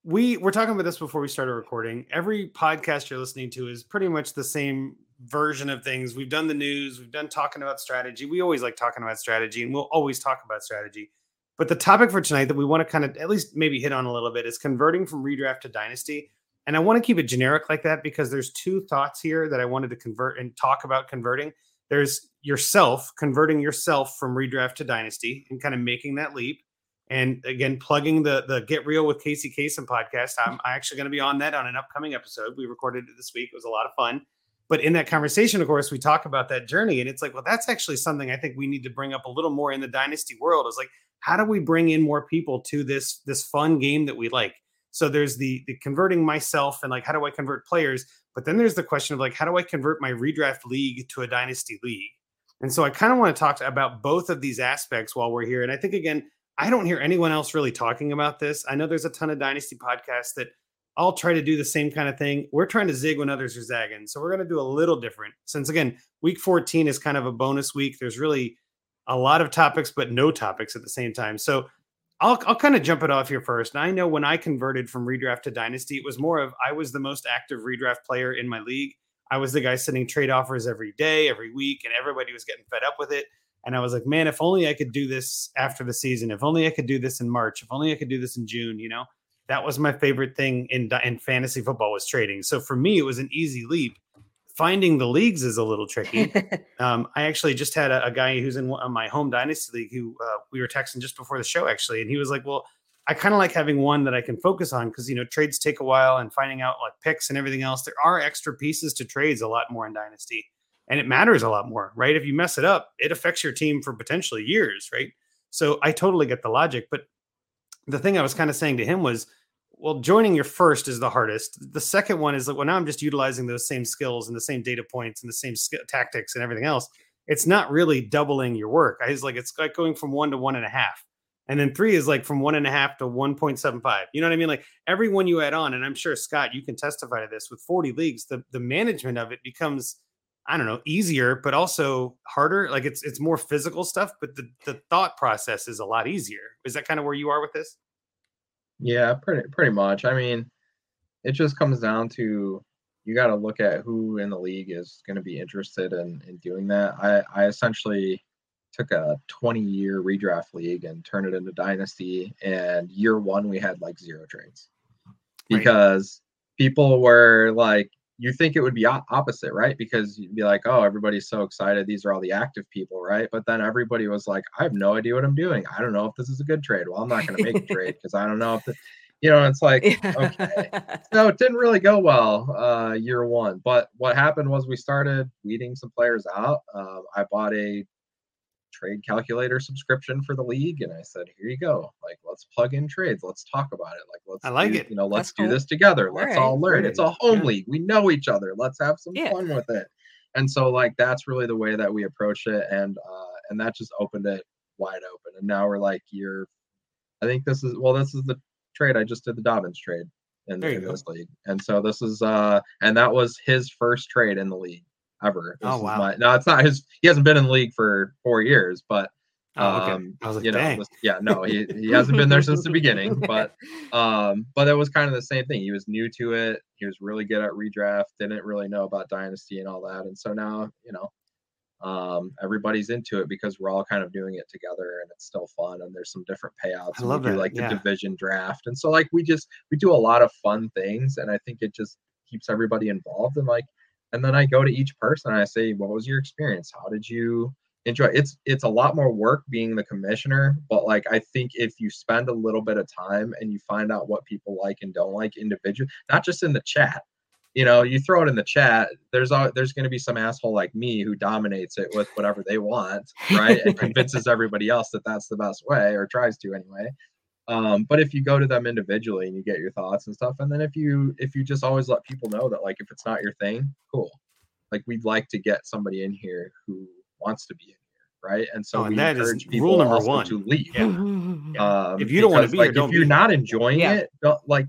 we we're talking about this before we started recording. Every podcast you're listening to is pretty much the same version of things. We've done the news, we've done talking about strategy. We always like talking about strategy, and we'll always talk about strategy. But the topic for tonight that we want to kind of at least maybe hit on a little bit is converting from redraft to dynasty. And I want to keep it generic like that because there's two thoughts here that I wanted to convert and talk about converting. There's yourself converting yourself from redraft to dynasty and kind of making that leap. And again plugging the the get real with casey Kasem podcast. I'm actually going to be on that on an upcoming episode. We recorded it this week. It was a lot of fun. But in that conversation of course we talk about that journey and it's like well that's actually something i think we need to bring up a little more in the dynasty world is like how do we bring in more people to this this fun game that we like so there's the the converting myself and like how do i convert players but then there's the question of like, how do I convert my redraft league to a dynasty league? And so I kind of want to talk about both of these aspects while we're here. And I think again, I don't hear anyone else really talking about this. I know there's a ton of dynasty podcasts that all try to do the same kind of thing. We're trying to zig when others are zagging. So we're going to do a little different. Since again, week 14 is kind of a bonus week. There's really a lot of topics, but no topics at the same time. So I'll, I'll kind of jump it off here first. I know when I converted from redraft to dynasty, it was more of I was the most active redraft player in my league. I was the guy sending trade offers every day, every week, and everybody was getting fed up with it. And I was like, man, if only I could do this after the season. If only I could do this in March. If only I could do this in June. You know, that was my favorite thing in in fantasy football was trading. So for me, it was an easy leap. Finding the leagues is a little tricky. Um, I actually just had a, a guy who's in one- uh, my home dynasty league who uh, we were texting just before the show actually, and he was like, "Well, I kind of like having one that I can focus on because you know trades take a while and finding out like picks and everything else. There are extra pieces to trades a lot more in dynasty, and it matters a lot more, right? If you mess it up, it affects your team for potentially years, right? So I totally get the logic, but the thing I was kind of saying to him was, well, joining your first is the hardest. The second one is like, well, now I'm just utilizing those same skills and the same data points and the same sk- tactics and everything else. It's not really doubling your work. I was like, it's like going from one to one and a half. And then three is like from one and a half to 1.75. You know what I mean? Like everyone you add on, and I'm sure Scott, you can testify to this with 40 leagues, the, the management of it becomes, I don't know, easier, but also harder. Like it's it's more physical stuff, but the, the thought process is a lot easier. Is that kind of where you are with this? Yeah, pretty pretty much. I mean, it just comes down to you got to look at who in the league is going to be interested in in doing that. I I essentially took a 20 year redraft league and turned it into dynasty and year 1 we had like zero trades. Because right. people were like you think it would be opposite, right? Because you'd be like, oh, everybody's so excited. These are all the active people, right? But then everybody was like, I have no idea what I'm doing. I don't know if this is a good trade. Well, I'm not going to make a trade because I don't know if, the, you know, it's like, okay. So it didn't really go well uh, year one. But what happened was we started weeding some players out. Uh, I bought a trade calculator subscription for the league and i said here you go. Like let's plug in trades. Let's talk about it. Like let's i like do, it. you know let's That's do cool. this together. Let's all, all learn. It's a home yeah. league. We know each other. Let's have some yeah. fun with it. And so like that's really the way that we approach it and uh and that just opened it wide open and now we're like you're i think this is well this is the trade. I just did the dobbins trade in, in this league. And so this is uh and that was his first trade in the league ever. This oh wow! My, no, it's not his. He hasn't been in the league for four years, but oh, okay. um, I was like, you know, this, yeah, no, he, he hasn't been there since the beginning. But um, but it was kind of the same thing. He was new to it. He was really good at redraft. Didn't really know about dynasty and all that. And so now, you know, um, everybody's into it because we're all kind of doing it together and it's still fun and there's some different payouts. I love we do that. like yeah. the division draft. And so like we just we do a lot of fun things and I think it just keeps everybody involved and like and then I go to each person and I say, "What was your experience? How did you enjoy?" It's it's a lot more work being the commissioner, but like I think if you spend a little bit of time and you find out what people like and don't like individually, not just in the chat. You know, you throw it in the chat. There's all, there's going to be some asshole like me who dominates it with whatever they want, right? And convinces everybody else that that's the best way, or tries to anyway. Um, but if you go to them individually and you get your thoughts and stuff, and then if you if you just always let people know that like if it's not your thing, cool. Like we'd like to get somebody in here who wants to be in here, right? And so oh, we and encourage people rule number one to leave. Yeah. Um, if you don't want to be like, here, if you're not enjoying yeah. it, like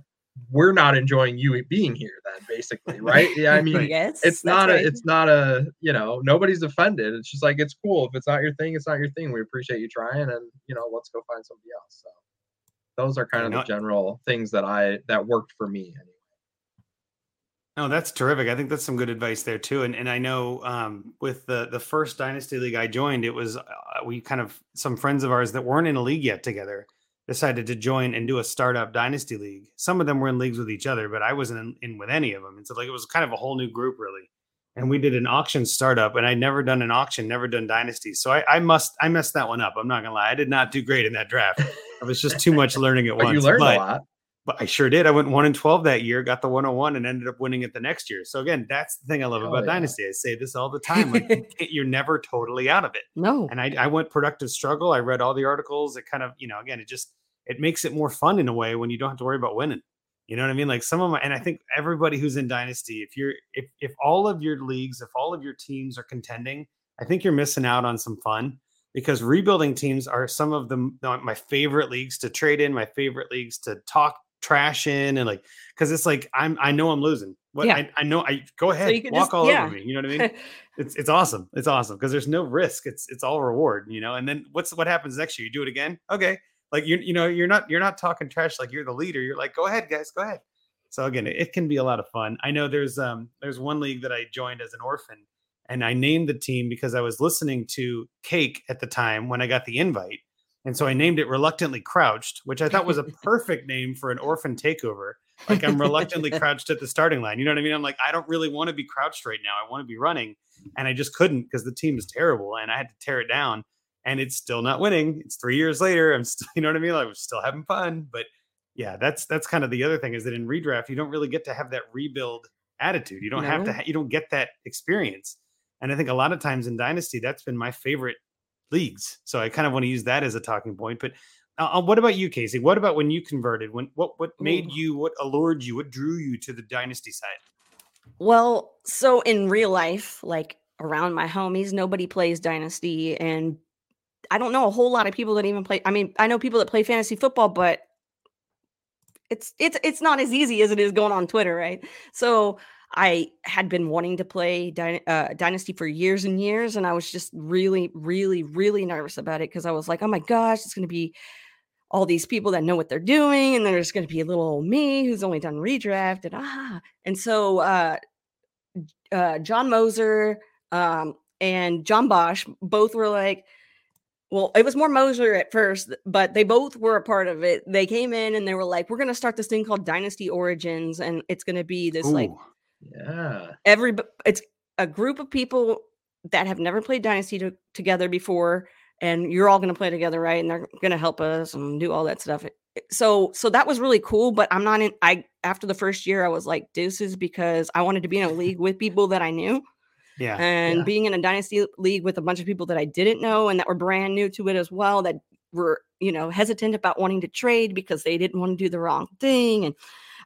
we're not enjoying you being here then basically right yeah i mean yes, it's not right. a it's not a you know nobody's offended it's just like it's cool if it's not your thing it's not your thing we appreciate you trying and you know let's go find somebody else so those are kind of the general things that I that worked for me anyway. Oh, that's terrific. I think that's some good advice there too. And and I know um, with the the first dynasty league I joined, it was uh, we kind of some friends of ours that weren't in a league yet together decided to join and do a startup dynasty league. Some of them were in leagues with each other, but I wasn't in, in with any of them. And so like it was kind of a whole new group really. And we did an auction startup, and I'd never done an auction, never done dynasties. So I, I must I messed that one up. I'm not gonna lie, I did not do great in that draft. It was just too much learning at once. You learned but, a lot. But I sure did. I went one and twelve that year, got the 101, and ended up winning it the next year. So again, that's the thing I love Oh, about yeah. Dynasty. I say this all the time. Like you're never totally out of it. No. And I, I went productive struggle. I read all the articles. It kind of, you know, again, it just it makes it more fun in a way when you don't have to worry about winning. You know what I mean? Like some of my, and I think everybody who's in Dynasty, if you're, if if all of your leagues, if all of your teams are contending, I think you're missing out on some fun because rebuilding teams are some of them my favorite leagues to trade in, my favorite leagues to talk trash in, and like because it's like I'm I know I'm losing. What Yeah. I, I know I go ahead can walk just- all yeah. over me. You know what I mean? it's it's awesome. It's awesome because there's no risk. It's it's all reward. You know. And then what's what happens next year? You do it again. Okay. Like you you know you're not you're not talking trash like you're the leader. You're like go ahead guys go ahead. So again, it, it can be a lot of fun. I know there's um there's one league that I joined as an orphan, and I named the team because I was listening to Cake at the time when I got the invite, and so I named it Reluctantly Crouched, which I thought was a perfect name for an orphan takeover. Like I'm reluctantly crouched at the starting line. You know what I mean? I'm like I don't really want to be crouched right now. I want to be running, and I just couldn't because the team is terrible, and I had to tear it down. And it's still not winning. It's three years later. I'm still, you know what I mean? Like, I'm still having fun, but yeah, that's that's kind of the other thing is that in redraft you don't really get to have that rebuild attitude. You don't have to. Ha- you don't get that experience. And I think a lot of times in dynasty that's been my favorite leagues. So I kind of want to use that as a talking point. But uh, uh, what about you, Casey? What about when you converted? When what what made you? What allured you? What drew you to the dynasty side? Well, so in real life, like around my homies, nobody plays Dynasty. And I don't know a whole lot of people that even play. I mean, I know people that play fantasy football, but it's it's it's not as easy as it is going on Twitter, right? So I had been wanting to play Dy- uh, Dynasty for years and years, and I was just really, really, really nervous about it because I was like, "Oh my gosh, it's going to be all these people that know what they're doing, and there's going to be a little old me who's only done redraft and ah." And so uh, uh, John Moser um, and John Bosch both were like, well, it was more Moser at first, but they both were a part of it. They came in and they were like, we're going to start this thing called Dynasty Origins, and it's going to be this like Ooh, Yeah. every it's a group of people that have never played Dynasty to, together before, and you're all going to play together, right? And they're going to help us and do all that stuff. So, so that was really cool. But I'm not in. I after the first year, I was like deuces because I wanted to be in a league with people that I knew yeah. and Yeah. being in a dynasty league with a bunch of people that I didn't know and that were brand new to it as well that were you know hesitant about wanting to trade because they didn't want to do the wrong thing and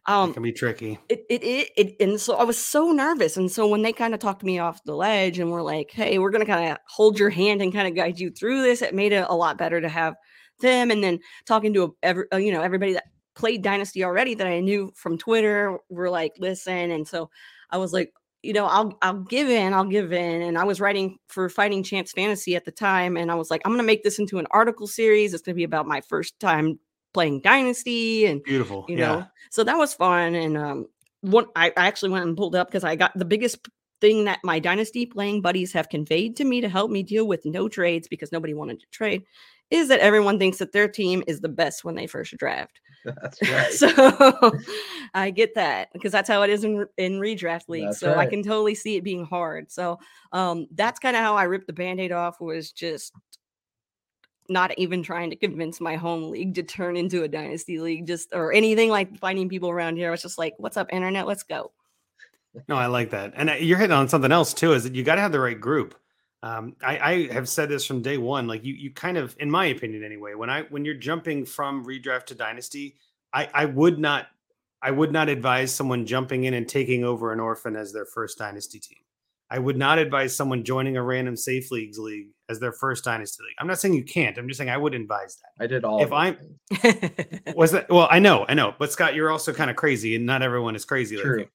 it um can be tricky. it, it it it and so I was so nervous and so when they kind of talked me off the ledge and were like hey we're gonna kind of hold your hand and kind of guide you through this it made it a lot better to have them and then talking to a, every, uh, you know everybody that played dynasty already that I knew from Twitter were like listen and so I was like you know I'll I'll give in I'll give in and I was writing for Fighting Chance Fantasy at the time and I was like I'm gonna make this into an article series it's gonna be about my first time playing dynasty and Beautiful. you yeah. know so that was fun and um one i I actually went and pulled up because i got the biggest thing that my dynasty playing buddies have conveyed to me to help me deal with no trades because nobody wanted to trade is that everyone thinks that their team is the best when they first draft That's right. so i get that because that's how it is in, in redraft leagues That's so i can totally see it being hard so um that's kind of how i ripped the band-aid off was just not even trying to convince my home league to turn into a dynasty league just or anything like finding people around here i was just like what's up internet let's go No, I like that. And uh, you're hitting on something else too, is that you got to have the right group. Um, I, I have said this from day one. Like you, you kind of, in my opinion, anyway, when I when you're jumping from redraft to dynasty, I, I would not, I would not advise someone jumping in and taking over an orphan as their first dynasty team. I would not advise someone joining a random safe leagues league as their first dynasty league. I'm not saying you can't. I'm just saying I would advise that. I did all. If of I'm- Was that well? I know, I know, but Scott, you're also kind of crazy, and not everyone is crazy like True. you.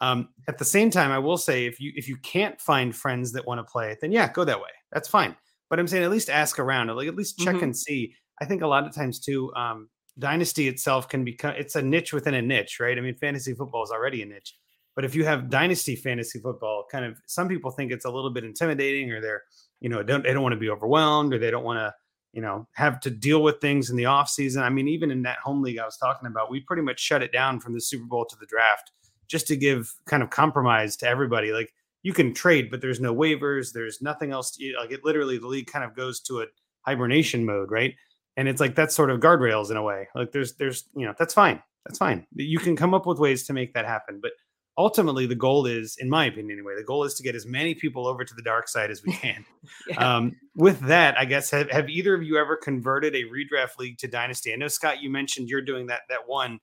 Um, at the same time, I will say if you if you can't find friends that want to play, then yeah, go that way. That's fine. But I'm saying at least ask around, like at least check Mhm. and see. I think a lot of times too, um, dynasty itself can become it's a niche within a niche, right? I mean, fantasy football is already a niche, but if you have dynasty fantasy football, kind of some people think it's a little bit intimidating, or they're you know don't they don't want to be overwhelmed, or they don't want to you know have to deal with things in the off season. I mean, even in that home league I was talking about, we pretty much shut it down from the Super Bowl to the draft just to give kind of compromise to everybody. Like you can trade, but there's no waivers. There's nothing else. To, like it literally, the league kind of goes to a hibernation mode, right? And it's like that's sort of guardrails in a way. Like there's, there's, you know, that's fine. That's fine. You can come up with ways to make that happen. But ultimately, the goal is, in my opinion, anyway, the goal is to get as many people over to the dark side as we can. Yeah. Um, with that, I guess have, have either of you ever converted a redraft league to dynasty? I know Scott, you mentioned you're doing that that one.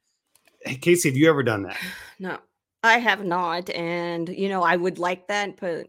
Hey, Casey, have you ever done that? no i have not and you know i would like that but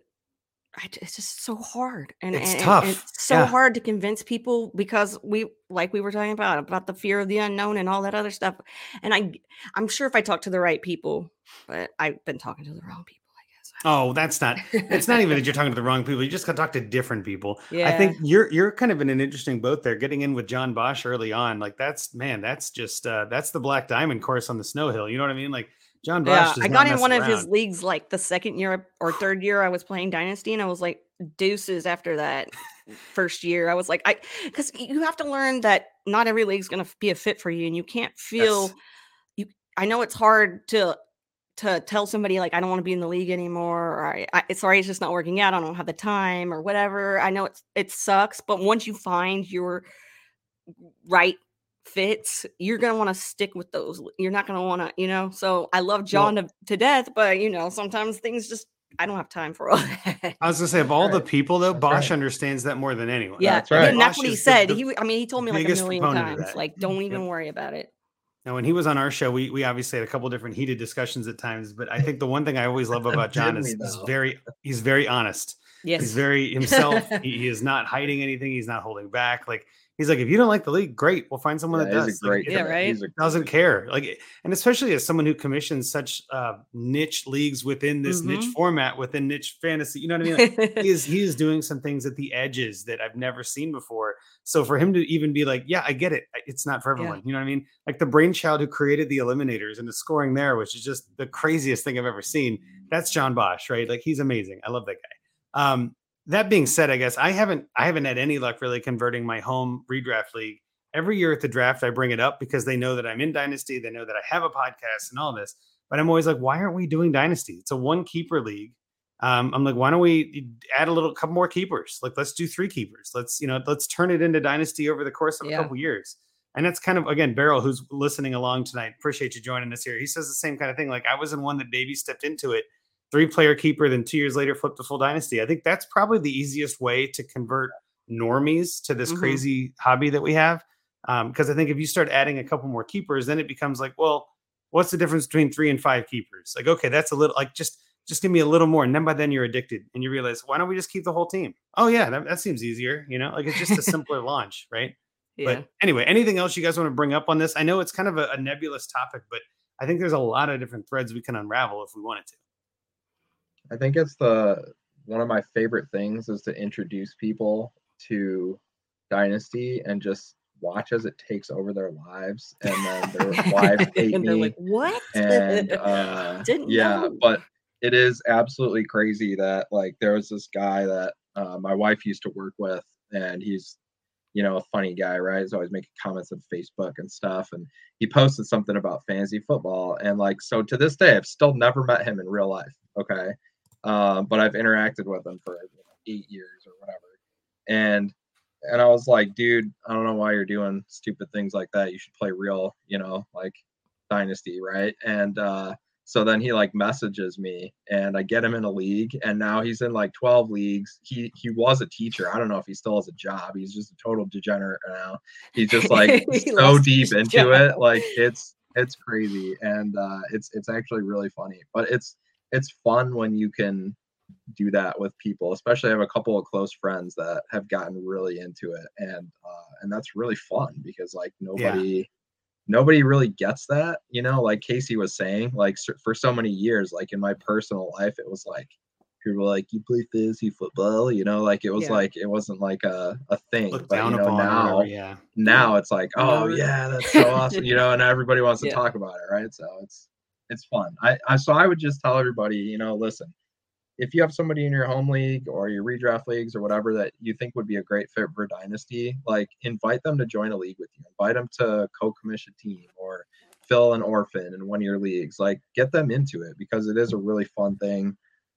it's just so hard and It's and- and it's so yeah. hard to convince people because we like we were talking about about the fear of the unknown and all that other stuff and i i'm sure if i talk to the right people but i've been talking to the wrong people i guess Oh, that's not. It's not even that you're talking to the wrong people. You just got to talk to different people. Yeah. I think you're you're kind of in an interesting boat there. Getting in with John Bosch early on, like that's man, that's just uh that's the Black Diamond course on the snow hill. You know what I mean? Like John Bosch. yeah i got in one of his leagues like the second year or third year i was playing dynasty and i was like deuces after that first year i was like i because you have to learn that not every league's going to be a fit for you and you can't feel Yes. you i know it's hard to to tell somebody like i don't want to be in the league anymore or I, I it's sorry it's just not working out i don't have the time or whatever i know it's it sucks but once you find your right fits you're going to want to stick with those you're not going to want to you know so i love john to, to death but you know sometimes things just i don't have time for all that I was gonna say of all the people though, That's Bosch right. understands that more than anyone. yeah That's right. and that's Bosch what he is the- said the he I mean he told me like a million times like don't even Yep. worry about it Now, when he was on our show, we we obviously had a couple different heated discussions at times, but I think the one thing I always love about John is he's very he's very honest. Yes. He's very himself. he, he is not hiding anything. He's not holding back. Like he's like, if you don't like the league, great. We'll find someone Yeah, that does. a great Like, Yeah, right? doesn't care. Like, and especially as someone who commissions such uh, niche leagues within this niche Mhm. format, within niche fantasy, you know what I mean? Like, he is he is doing some things at the edges that I've never seen before. So for him to even be like, yeah, I get it. It's not for Yeah. everyone. You know what I mean? Like the brainchild who created the eliminators and the scoring there, which is just the craziest thing I've ever seen. That's John Bosch, right? Like he's amazing. I love that guy. Um, that being said, I guess I haven't I haven't had any luck really converting my home redraft league. Every year at the draft, I bring it up because they know that I'm in Dynasty. They know that I have a podcast and all this. But I'm always like, why aren't we doing Dynasty? It's a one keeper league. Um, I'm like, why don't we add a little couple more keepers? Like, let's do three keepers. Let's, you know, let's turn it into Dynasty over the course of Yeah. a couple years. And that's kind of again, Beryl, who's listening along tonight. Appreciate you joining us here. He says the same kind of thing. Like I was in one that baby stepped into it, three player keeper, then two years later flipped to full dynasty. I think that's probably the easiest way to convert normies to this Mhm. crazy hobby that we have. Because I think if you start adding a couple more keepers, then it becomes like, well, what's the difference between three and five keepers? Like, okay, that's a little like just just give me a little more, and then by then you're addicted, and you realize why don't we just keep the whole team? Oh yeah, that, that seems easier. You know, like it's just a simpler launch, right? yeah. But anyway, anything else you guys want to bring up on this? I know it's kind of a, a nebulous topic, but I think there's a lot of different threads we can unravel if we wanted to. I think it's the one of my favorite things is to introduce people to Dynasty and just watch as it takes over their lives. And then their wives hate and they're me. like, what? and uh yeah know. but it is absolutely crazy that like there was this guy that uh, my wife used to work with and he's you know a funny guy right? He's always making comments on facebook and stuff and he posted something about fantasy football. And like so to this day i've still never met him in real life okay um, but i've interacted with him for you know, eight years or whatever and and i was like dude i don't know why you're doing stupid things like that you should play real you know like dynasty right and uh so then he like messages me and I get him in a league and now he's in like 12 leagues. He he was a teacher. I don't know if he still has a job. He's just a total degenerate now. He's just like so deep into job. it. Like it's it's crazy and uh it's it's actually really funny. But it's it's fun when you can do that with people, especially I have a couple of close friends that have gotten really into it and uh and that's really fun because like nobody nobody really gets that you know like casey was saying like for so many years like in my personal life it was like people were like you play fantasy football you know like it was Yeah. like it wasn't like a, a thing Look but down you know upon now whatever, yeah. now it's like oh yeah that's so awesome you know and everybody wants to Yeah. talk about it right so it's it's fun. I, I so i would just tell everybody you know listen if you have somebody in your home league or your redraft leagues or whatever that you think would be a great fit for dynasty like invite them to join a league with you. Invite them to co-commission a team or fill an orphan in one of your leagues. Like get them into it because it is a really fun thing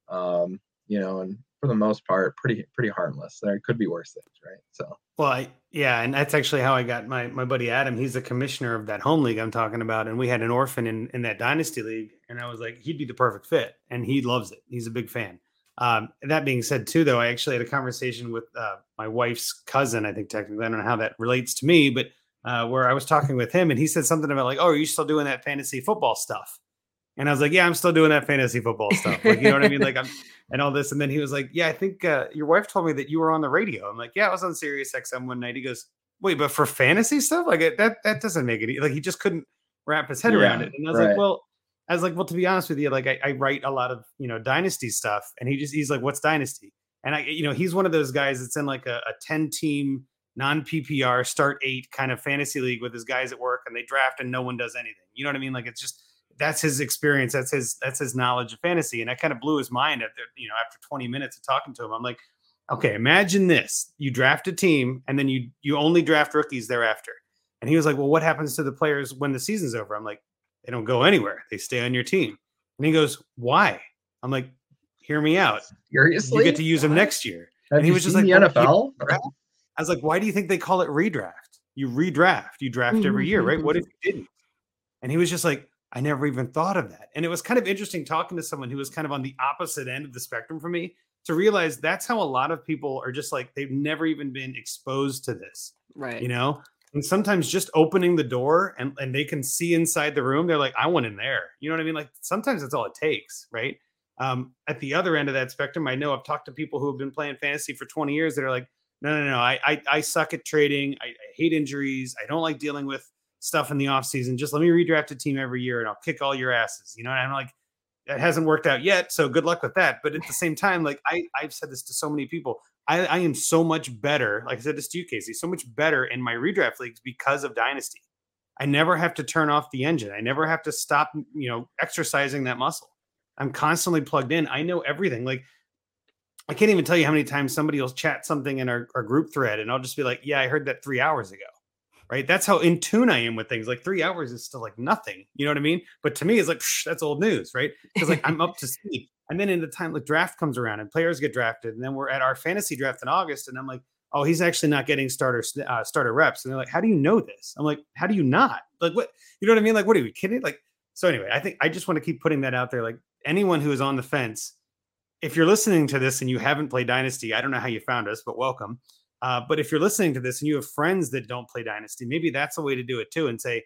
um you know and for the most part pretty pretty harmless there could be worse things right so Well, I, yeah, and that's actually how I got my my buddy Adam. He's the commissioner of that home league I'm talking about, and we had an orphan in in that dynasty league, and I was like, he'd be the perfect fit, and he loves it. He's a big fan. Um, that being said, too, though, I actually had a conversation with uh, my wife's cousin. I think technically, I don't know how that relates to me, but uh, where I was talking with him, and he said something about like, "Oh, are you still doing that fantasy football stuff?" And I was like, "Yeah, I'm still doing that fantasy football stuff." Like, you know what I mean? Like, I'm and all this. And then he was like, Yeah, I think uh, your wife told me that you were on the radio. I'm like, Yeah, I was on Sirius XM one night. He goes, Wait, but for fantasy stuff? Like it, that that doesn't make it e-" like he just couldn't wrap his head around it. And I was right. like, Well, I was like, Well, to be honest with you, like I, I write a lot of you know dynasty stuff. And he just he's like, What's dynasty? And I, you know, he's one of those guys that's in like a, a 10 team non PPR start eight kind of fantasy league with his guys at work and they draft and no one does anything. You know what I mean? Like it's just that's his experience. That's his that's his knowledge of fantasy. And that kind of blew his mind after you know after 20 minutes of talking to him. I'm like, okay, imagine this: you draft a team and then you you only draft rookies thereafter. And he was like, well, what happens to the players when the season's over? I'm like, they don't go anywhere. They stay on your team. And he goes, why? I'm like, hear me out. seriously You get to use them next year. have and he was just like, the nfl draft?" I was like, why do you think they call it redraft? You redraft, you draft every year, right? What if you didn't? And he was just like, I never even thought of that. And it was kind of interesting talking to someone who was kind of on the opposite end of the spectrum for me to realize that's how a lot of people are just like, they've never even been exposed to this, right. you know? And sometimes just opening the door and, and they can see inside the room, they're like, I want in there. You know what I mean? Like sometimes that's all it takes, right? Um, at the other end of that spectrum, I know I've talked to people who have been playing fantasy for 20 years that are like, no, no, no, I, I, I suck at trading. I, I hate injuries. I don't like dealing with stuff in the offseason. Just let me redraft a team every year and I'll kick all your asses. You know, and I'm like, that hasn't worked out yet. So good luck with that. But at the same time, like I, I've said this to so many people. I, I am so much better. Like I said this to you, Casey, so much better in my redraft leagues because of Dynasty. I never have to turn off the engine. I never have to stop, you know, exercising that muscle. I'm constantly plugged in. I know everything. Like I can't even tell you how many times somebody will chat something in our, our group thread and I'll just be like, yeah, I heard that three hours ago. Right. That's how in tune I am with things. Like three hours is still like nothing. You know what I mean? But to me, it's like, that's old news. Right. Because like I'm up to speed. And then in the time the draft comes around and players get drafted, and then we're at our fantasy draft in August, and I'm like, oh, he's actually not getting starter uh, starter reps. And they're like, how do you know this? I'm like, how do you not? Like, what? You know what I mean? Like, what are you kidding? Like, so anyway, I think I just want to keep putting that out there. Like, anyone who is on the fence, if you're listening to this and you haven't played Dynasty, I don't know how you found us, but welcome. Uh, but if you're listening to this and you have friends that don't play Dynasty, maybe that's a way to do it too and say,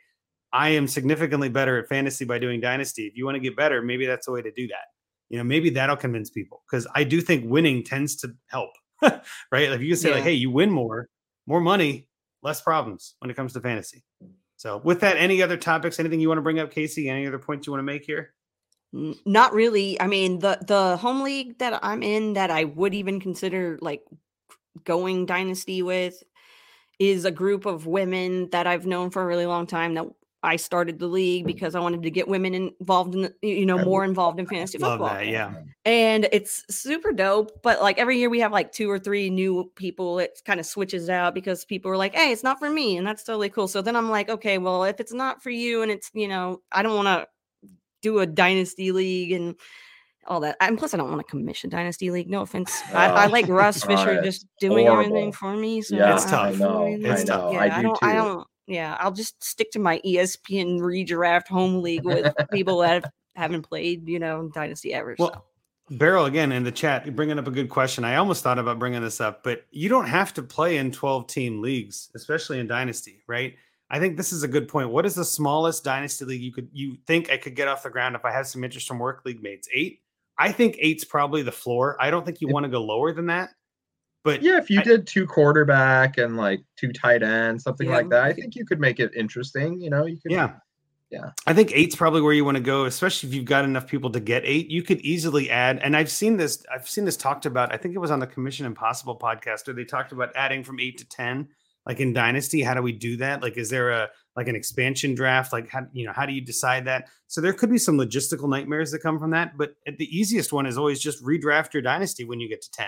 I am significantly better at fantasy by doing Dynasty. If you want to get better, maybe that's a way to do that. You know, maybe that'll convince people because I do think winning tends to help, right? Like you can say, yeah. like, hey, you win more, more money, less problems when it comes to fantasy. So, with that, any other topics, anything you want to bring up, Casey? Any other points you want to make here? Not really. I mean, the the home league that I'm in that I would even consider like going dynasty with is a group of women that I've known for a really long time that I started the league mm. because I wanted to get women involved in, the, you know, more involved in fantasy football. That, yeah. And it's super dope. But like every year we have like two or three new people. It kind of switches out because people are like, hey, it's not for me. And that's totally cool. So then I'm like, okay, well, if it's not for you and it's, you know, I don't want to do a dynasty league and all that. And plus, I don't want to commission Dynasty League. No offense. Oh, I, I, like Russ Fisher right. just doing Horrible. everything for me. So yeah, it's tough. I know. It's tough. Yeah, I, I, don't. too. I don't. Yeah, I'll just stick to my ESPN redraft home league with people that haven't played, you know, Dynasty ever. Well, so. Beryl, again in the chat, bringing up a good question. I almost thought about bringing this up, but you don't have to play in 12 team leagues, especially in Dynasty, right? I think this is a good point. What is the smallest dynasty league you could you think I could get off the ground if I have some interest from work league mates? Eight. I think eight's probably the floor. I don't think you want to go lower than that. But yeah, if you I, did two quarterback and like two tight ends, something yeah, like that, I think you could make it interesting. You know, you could. Yeah. Yeah. I think eight's probably where you want to go, especially if you've got enough people to get eight. You could easily add, and I've seen this, I've seen this talked about. I think it was on the Commission Impossible podcast where they talked about adding from eight to ten like in dynasty how do we do that like is there a like an expansion draft like how you know how do you decide that? So there could be some logistical nightmares that come from that but the easiest one is always just redraft your dynasty when you get to 10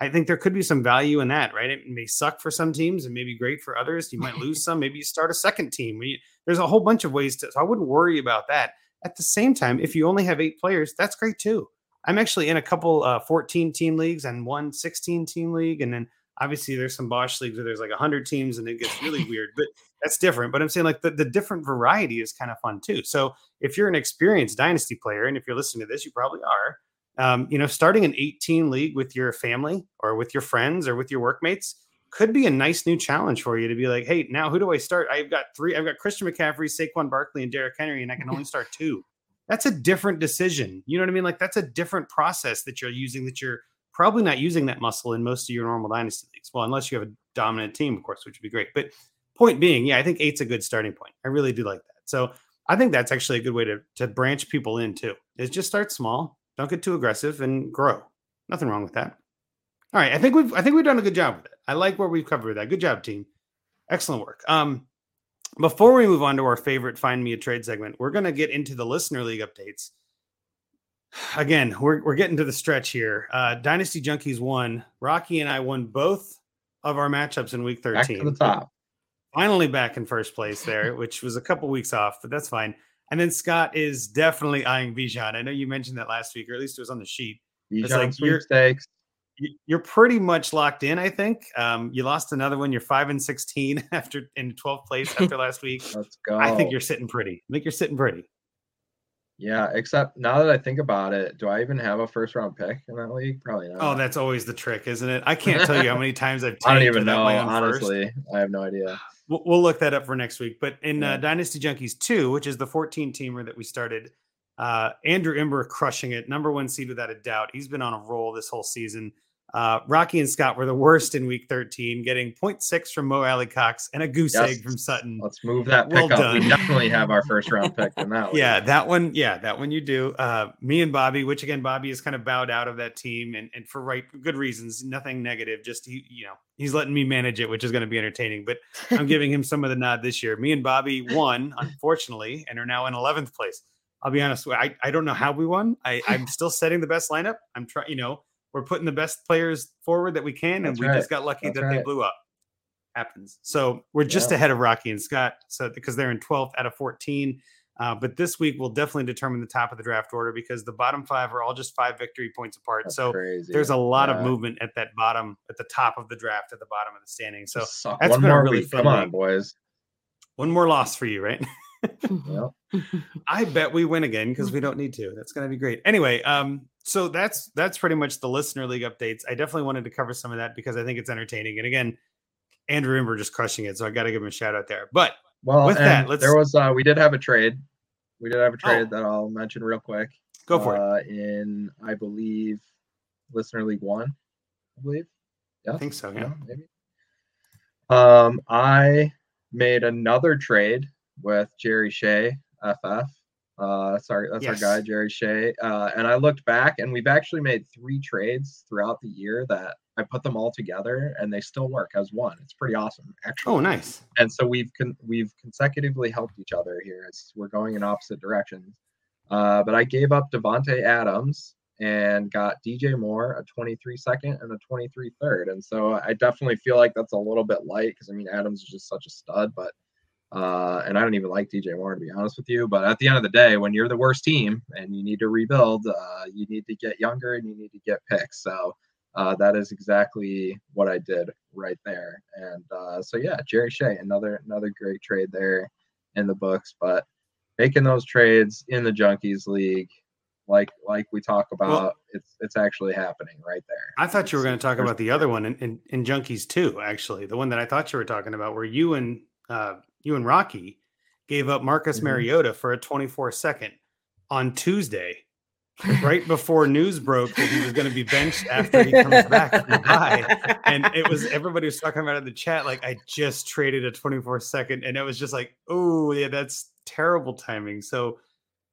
i think there could be some value in that right? It may suck for some teams and maybe great for others. You might lose some. Maybe you start a second team. There's a whole bunch of ways to so i wouldn't worry about that. At the same time if you only have eight players that's great too. I'm actually in a couple uh, 14 team leagues and one 16 team league and then obviously there's some Bosch leagues where there's like 100 teams and it gets really weird, but that's different. But I'm saying like the, the different variety is kind of fun too. So if you're an experienced dynasty player, and if you're listening to this, you probably are, um, you know, starting an 18 league with your family or with your friends or with your workmates could be a nice new challenge for you to be like, hey, now who do I start? I've got three. I've got Christian McCaffrey, Saquon Barkley, and Derrick Henry, and I can only start two. That's a different decision. You know what I mean? Like that's a different process that you're using that you're probably not using that muscle in most of your normal dynasty leagues. Well, unless you have a dominant team, of course, which would be great. But point being, yeah, I think eight's a good starting point. I really do like that. So I think that's actually a good way to to branch people in too. Is just start small, don't get too aggressive, and grow. Nothing wrong with that. All right, I think we've I think we've done a good job with it. I like where we've covered that. Good job, team. Excellent work. Um, before we move on to our favorite find me a trade segment, we're going to get into the listener league updates again, we're we're getting to the stretch here. Uh, Dynasty Junkies won. Rocky and I won both of our matchups in week 13. Back to the top. Finally back in first place there, which was a couple weeks off, but that's fine. And then Scott is definitely eyeing Bijan. I know you mentioned that last week, or at least it was on the sheet. Bijan it's like sweepstakes. You're, you're pretty much locked in, I think. Um, you lost another one. You're five and sixteen after in 12th place after last week. Let's go. I think you're sitting pretty. I think you're sitting pretty. Yeah, except now that I think about it, do I even have a first round pick in that league? Probably not. Oh, that's always the trick, isn't it? I can't tell you how many times I've. I don't even know. Honestly, first. I have no idea. We'll, we'll, look that up for next week. But in uh, yeah. uh, Dynasty Junkies two, which is the 14 teamer that we started, Uh, Andrew Imber crushing it, number one seed without a doubt. He's been on a roll this whole season. Uh, Rocky and Scott were the worst in week 13, getting 0.6 from Mo Alie-Cox and a goose Yes. egg from Sutton. Let's move that Well up. We definitely have our first round pick in that. Yeah, that one. Yeah, that one you do. Uh, me and Bobby, which again, Bobby is kind of bowed out of that team, and, and for right good reasons. Nothing negative. Just he, you know, he's letting me manage it, which is going to be entertaining. But I'm giving him some of the nod this year. Me and Bobby won, unfortunately, and are now in 11th place. I'll be honest. I I don't know how we won. I I'm still setting the best lineup. I'm trying. You know, we're putting the best players forward that we can, and That's we right. just got lucky That's that they blew up. Happens. So we're just Yeah. ahead of Rocky and Scott. So because they're in 12th out of 14. Uh, but this week will definitely determine the top of the draft order because the bottom five are all just five victory points apart. That's so crazy. there's a lot Yeah. of movement at that bottom, at the top of the draft, at the bottom of the standing. So that's one been more really week. fun Come on, boys. one more loss for you, right? Yep. I bet we win again because we don't need to. That's going to be great. Anyway, um, so that's that's pretty much the listener league updates. I definitely wanted to cover some of that because I think it's entertaining. And again, Andrew Imber just crushing it, so I got to give him a shout out there. But Well, With that, let's- there was uh we did have a trade. We did have a Oh. trade that I'll mention real quick. go for it. uh, In I believe Listener League One, I believe. Yeah, I think so. Yeah. yeah, maybe. Um, I made another trade with Jerry Shea, FF. Uh, sorry, that's Yes. our guy, Jerry Shea. Uh, and I looked back, and we've actually made three trades throughout the year that I put them all together, and they still work as one. It's pretty awesome, actually Oh, nice. and so we've con- we've consecutively helped each other here as we're going in opposite directions. Uh, but I gave up Davante Adams and got DJ Moore a 23 second and a 23 third, and so I definitely feel like that's a little bit light because I mean Adams is just such a stud, but uh, and I don't even like DJ Moore to be honest with you. But at the end of the day, when you're the worst team and you need to rebuild, uh, you need to get younger and you need to get picks. So uh, that is exactly what I did right there. And uh, so yeah, Jerry Shea, another another great trade there in the books. But making those trades in the Junkies League, like like we talk about, it's it's actually happening right there. I thought you were going to talk about the other one in, in, in Junkies too. Actually, the one that I thought you were talking about, where you and uh, you and Rocky gave up Marcus Mhm. Mariota for a 24 second on Tuesday, right before news broke that he was going to be benched after he comes back from bye. And it was everybody was talking about it in the chat. Like I just traded a 24 second, and it was just like, oh yeah, that's terrible timing. So.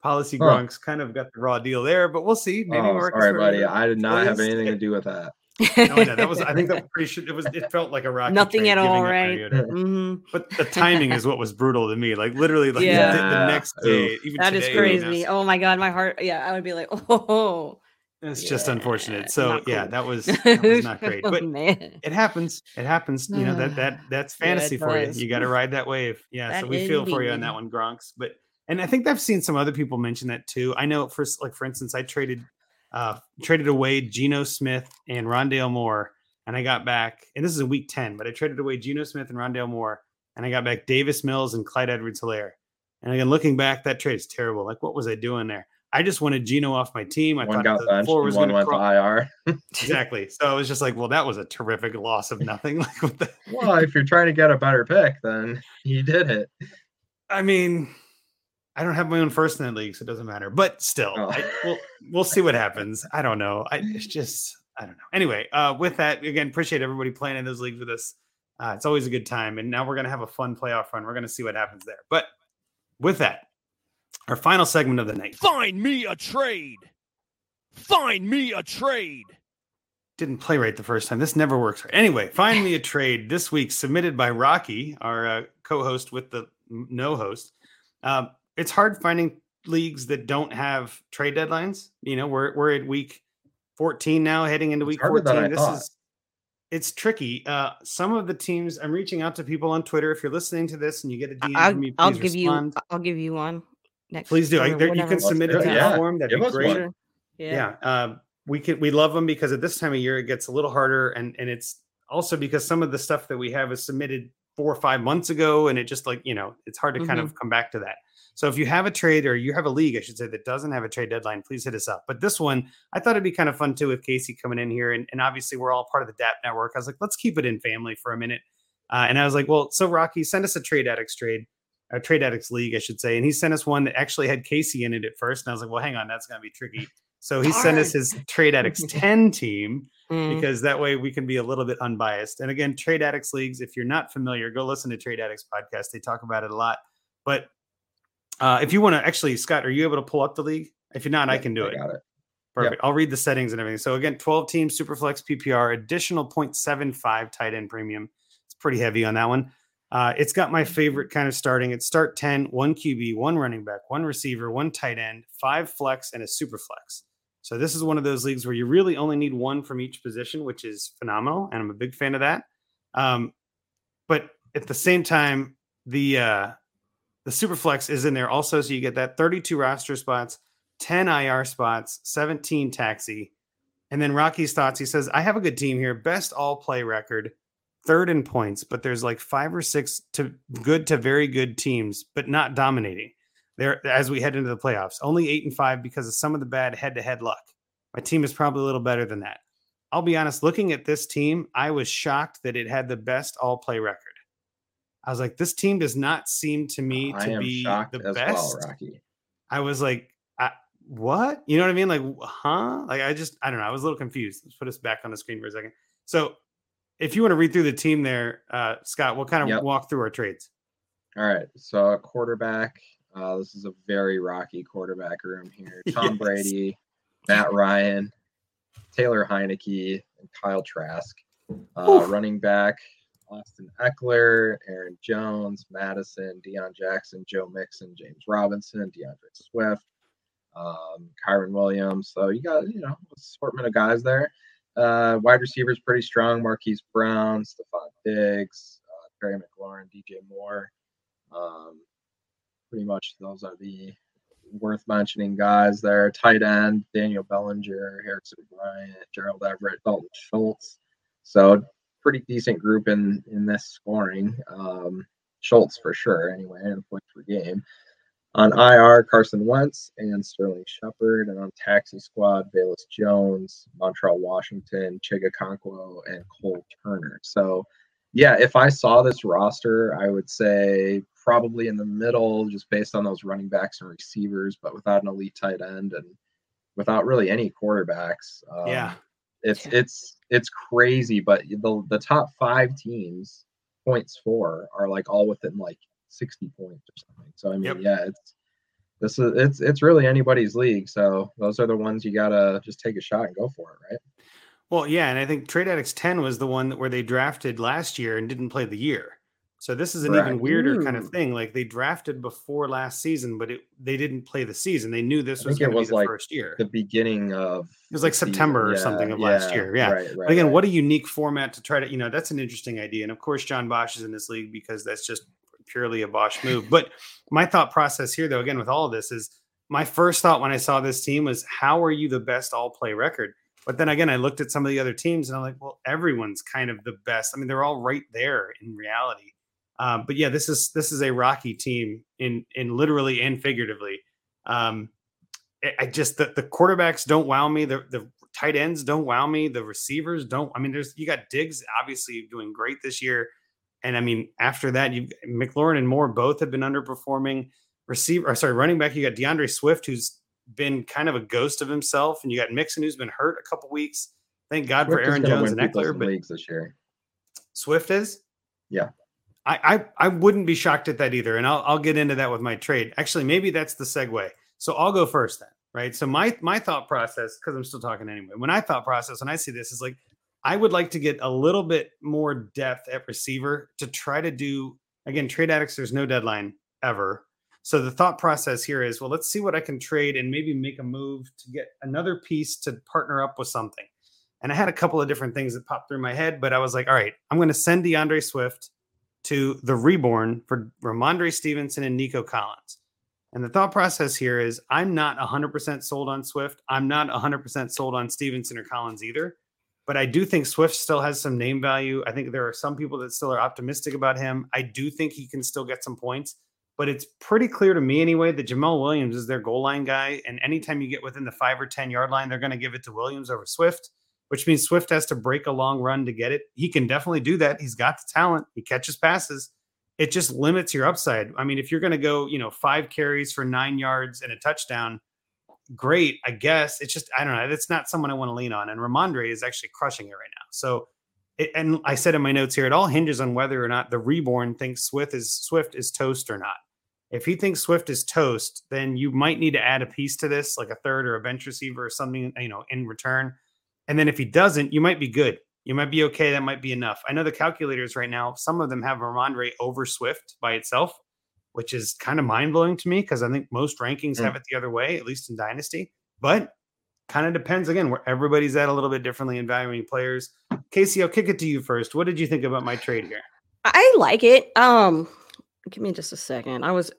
Policy Huh. Gronks kind of got the raw deal there, but we'll see. Maybe oh, Marcus sorry, buddy. I did not have anything to do with that. No, I that was. I think that was pretty sure it was. It felt like a rocky. Nothing at all, right? giving up right? Mariota. Mhm. But the timing is what was brutal to me. Like literally, like the- the, next day, Oof. even That is today, crazy. it's- Oh my god, my heart. Yeah, I would be like, oh, It's just unfortunate. So not yeah, that was that was not great. oh, But man, it happens. It happens. You know that that that's Yeah, fantasy for you. does. You got to ride that wave. Yeah. so we feel for you on that one, Gronks. But and I think I've seen some other people mention that too. I know for like for instance, I traded uh traded away Geno Smith and Rondale Moore, and I got back. And this is in week ten, but I traded away Geno Smith and Rondale Moore, and I got back Davis Mills and Clyde Edwards-Helaire. And again, looking back, that trade is terrible. Like, what was I doing there? I just wanted Geno off my team. I one thought got the floor was one going to went crawl. to IR. Exactly. So I was just like, well, that was a terrific loss of nothing. Like, what the? well, if you're trying to get a better pick, then you did it. I mean, I don't have my own first in that league, so it doesn't matter. But still, Oh. I, we'll we'll see what happens. I don't know. I it's just I don't know. Anyway, uh, with that, again, appreciate everybody playing in those leagues with us. Uh, it's always a good time, and now we're gonna have a fun playoff run. We're gonna see what happens there. But with that, our final segment of the night Find me a trade. Find me a trade. didn't play right the first time. This never works. right. Anyway, find me a trade this week submitted by Rocky, our uh, co-host with the no host. Um, it's hard finding leagues that don't have trade deadlines. You know, we're we're at week 14 now, heading into week 14. This thought. is it's tricky. Uh, some of the teams, I'm reaching out to people on Twitter. If you're listening to this and you get a DM I'll, from me, I'll give respond. you. I'll give you one next. Please do. I, there, you can submit it do to it. the Yeah. form. That'd Give be great one. Sure. yeah, um, we can we love them because at this time of year it gets a little harder and and it's also because some of the stuff that we have is submitted four or five months ago and it just like you know it's hard to kind Mm-hmm. of come back to that so if you have a trade or you have a league i should say that doesn't have a trade deadline please hit us up but this one i thought it'd be kind of fun too with casey coming in here and, and obviously we're all part of the dap network i was like let's keep it in family for a minute uh, and i was like well so rocky send us a trade addicts trade a trade addicts league, I should say, and he sent us one that actually had Casey in it at first. And I was like, well, hang on, that's going to be tricky. So he sent us his trade addicts 10 team Mm. because that way we can be a little bit unbiased. And again, trade addicts leagues, if you're not familiar, go listen to Trade Addicts podcast. They talk about it a lot. But uh, if you want to actually, Scott, are you able to pull up the league? If you're not, I can do it. got it. Perfect. I'll read the settings and everything. So again, 12 teams, Superflex PPR, additional 0.75 tight end premium. It's pretty heavy on that one. Uh, it's got my favorite kind of starting. It's start 10, one QB, one running back, one receiver, one tight end, five flex, and a super flex. So this is one of those leagues where you really only need one from each position, which is phenomenal, and I'm a big fan of that. Um, but at the same time, the uh, the super flex is in there also, so you get that 32 roster spots, 10 IR spots, 17 taxi, and then Rocky's thoughts. He says, "I have a good team here, best all play record, third in points, but there's like five or six to good to very good teams, but not dominating." There, as we head into the playoffs, only eight and five because of some of the bad head-to-head luck. My team is probably a little better than that. I'll be honest, looking at this team, I was shocked that it had the best all play record. I was like, this team does not seem to me I to be the best. well, Rocky. I was like, I, what? You know what I mean? Like, huh? Like, I just, I don't know. I was a little confused. Let's put us back on the screen for a second. So, if you want to read through the team there, uh, Scott, we'll kind of Yep. walk through our trades. All right. So quarterback. Uh, this is a very rocky quarterback room here. Tom Yes. Brady, Matt Ryan, Taylor Heinicke, and Kyle Trask. Uh, running back, Austin Ekeler, Aaron Jones, Madison, Deion Jackson, Joe Mixon, James Robinson, D'Andre Swift, um, Kyren Williams. So you got, you know, assortment of guys there. Uh, wide receivers pretty strong. Marquise Brown, Stefon Diggs, uh, Terry McLaurin, DJ Moore. Um, pretty much those are the worth mentioning guys there. Tight end, Daniel Bellinger, Harrison Bryant, Gerald Everett, Dalton Schultz. So pretty decent group in in this scoring. Um, Schultz for sure, anyway, and points per game. On IR, Carson Wentz and Sterling Shepard, and on taxi squad, Velus Jones, Montrell Washington, Chig Okonkwo, and Cole Turner. So, yeah, if I saw this roster, I would say probably in the middle, just based on those running backs and receivers, but without an elite tight end and without really any quarterbacks. Um, yeah. It's Yeah. it's it's crazy, but the the top five teams points for are like all within like sixty points or something. So I mean, Yep. yeah, it's this is it's it's really anybody's league. So those are the ones you gotta just take a shot and go for it, right? Well, yeah, and I think Trade Addicts 10 was the one that where they drafted last year and didn't play the year. So this is an even Correct. weirder kind of mm. thing. Like they drafted before last season, but it, they didn't play the season. They knew this was going to be the like first year. The beginning of It was like the season. September or Yeah, something of last year. Yeah. Right, right, But again, right. what a unique format to try to, you know, that's an interesting idea. And of course, John Bosch is in this league because that's just purely a Bosch move. But my thought process here, though, again, with all of this is my first thought when I saw this team was, how are you the best all play record? But then again, I looked at some of the other teams and I'm like, well, everyone's kind of the best. I mean, they're all right there in reality. Um, but yeah, this is this is a rocky team in in literally and figuratively. Um, I- just the, the quarterbacks don't wow me. The the tight ends don't wow me. The receivers don't. I mean, there's you got Diggs obviously doing great this year, and I mean after that you McLaurin and Moore both have been underperforming. Receiver, or sorry, running back. You got D'Andre Swift who's been kind of a ghost of himself, and you got Mixon who's been hurt a couple weeks. Thank God Swift for Aaron Jones and Ekeler, but this year. Swift is. Yeah. I, I I wouldn't be shocked at that either, and I'll I'll get into that with my trade. Actually, maybe that's the segue. So I'll go first then, right? So my my thought process, because I'm still talking anyway. When I thought process, when I see this, is like I would like to get a little bit more depth at receiver to try to do again. Trade addicts, there's no deadline ever. So the thought process here is, well, let's see what I can trade and maybe make a move to get another piece to partner up with something. And I had a couple of different things that popped through my head, but I was like, all right, I'm going to send D'Andre Swift to the reborn for Rhamondre Stevenson and Nico Collins. And the thought process here is I'm not 100% sold on Swift. I'm not 100% sold on Stevenson or Collins either. But I do think Swift still has some name value. I think there are some people that still are optimistic about him. I do think he can still get some points. But it's pretty clear to me anyway that Jamaal Williams is their goal line guy. And anytime you get within the five or 10 yard line, they're going to give it to Williams over Swift which means Swift has to break a long run to get it. He can definitely do that. He's got the talent. He catches passes. it just limits your upside. I mean, if you're going to go, you know, five carries for nine yards and a touchdown, great, I guess. It's just, I don't know. It's not someone I want to lean on. And Rhamondre is actually crushing it right now. So, it, and I said in my notes here, it all hinges on whether or not the reborn thinks Swift is Swift is toast or not. If he thinks Swift is toast, then you might need to add a piece to this, like a third or a bench receiver or something, you know, in return. And then if he doesn't, you might be good. You might be okay. That might be enough. I know the calculators right now, some of them have Rhamondre over Swift by itself, which is kind of mind blowing to me because I think most rankings Mm. have it the other way, at least in Dynasty. But kind of depends again where everybody's at a little bit differently in valuing players. Casey, I'll kick it to you first. What did you think about my trade here? I like it. Um, give me just a second. I was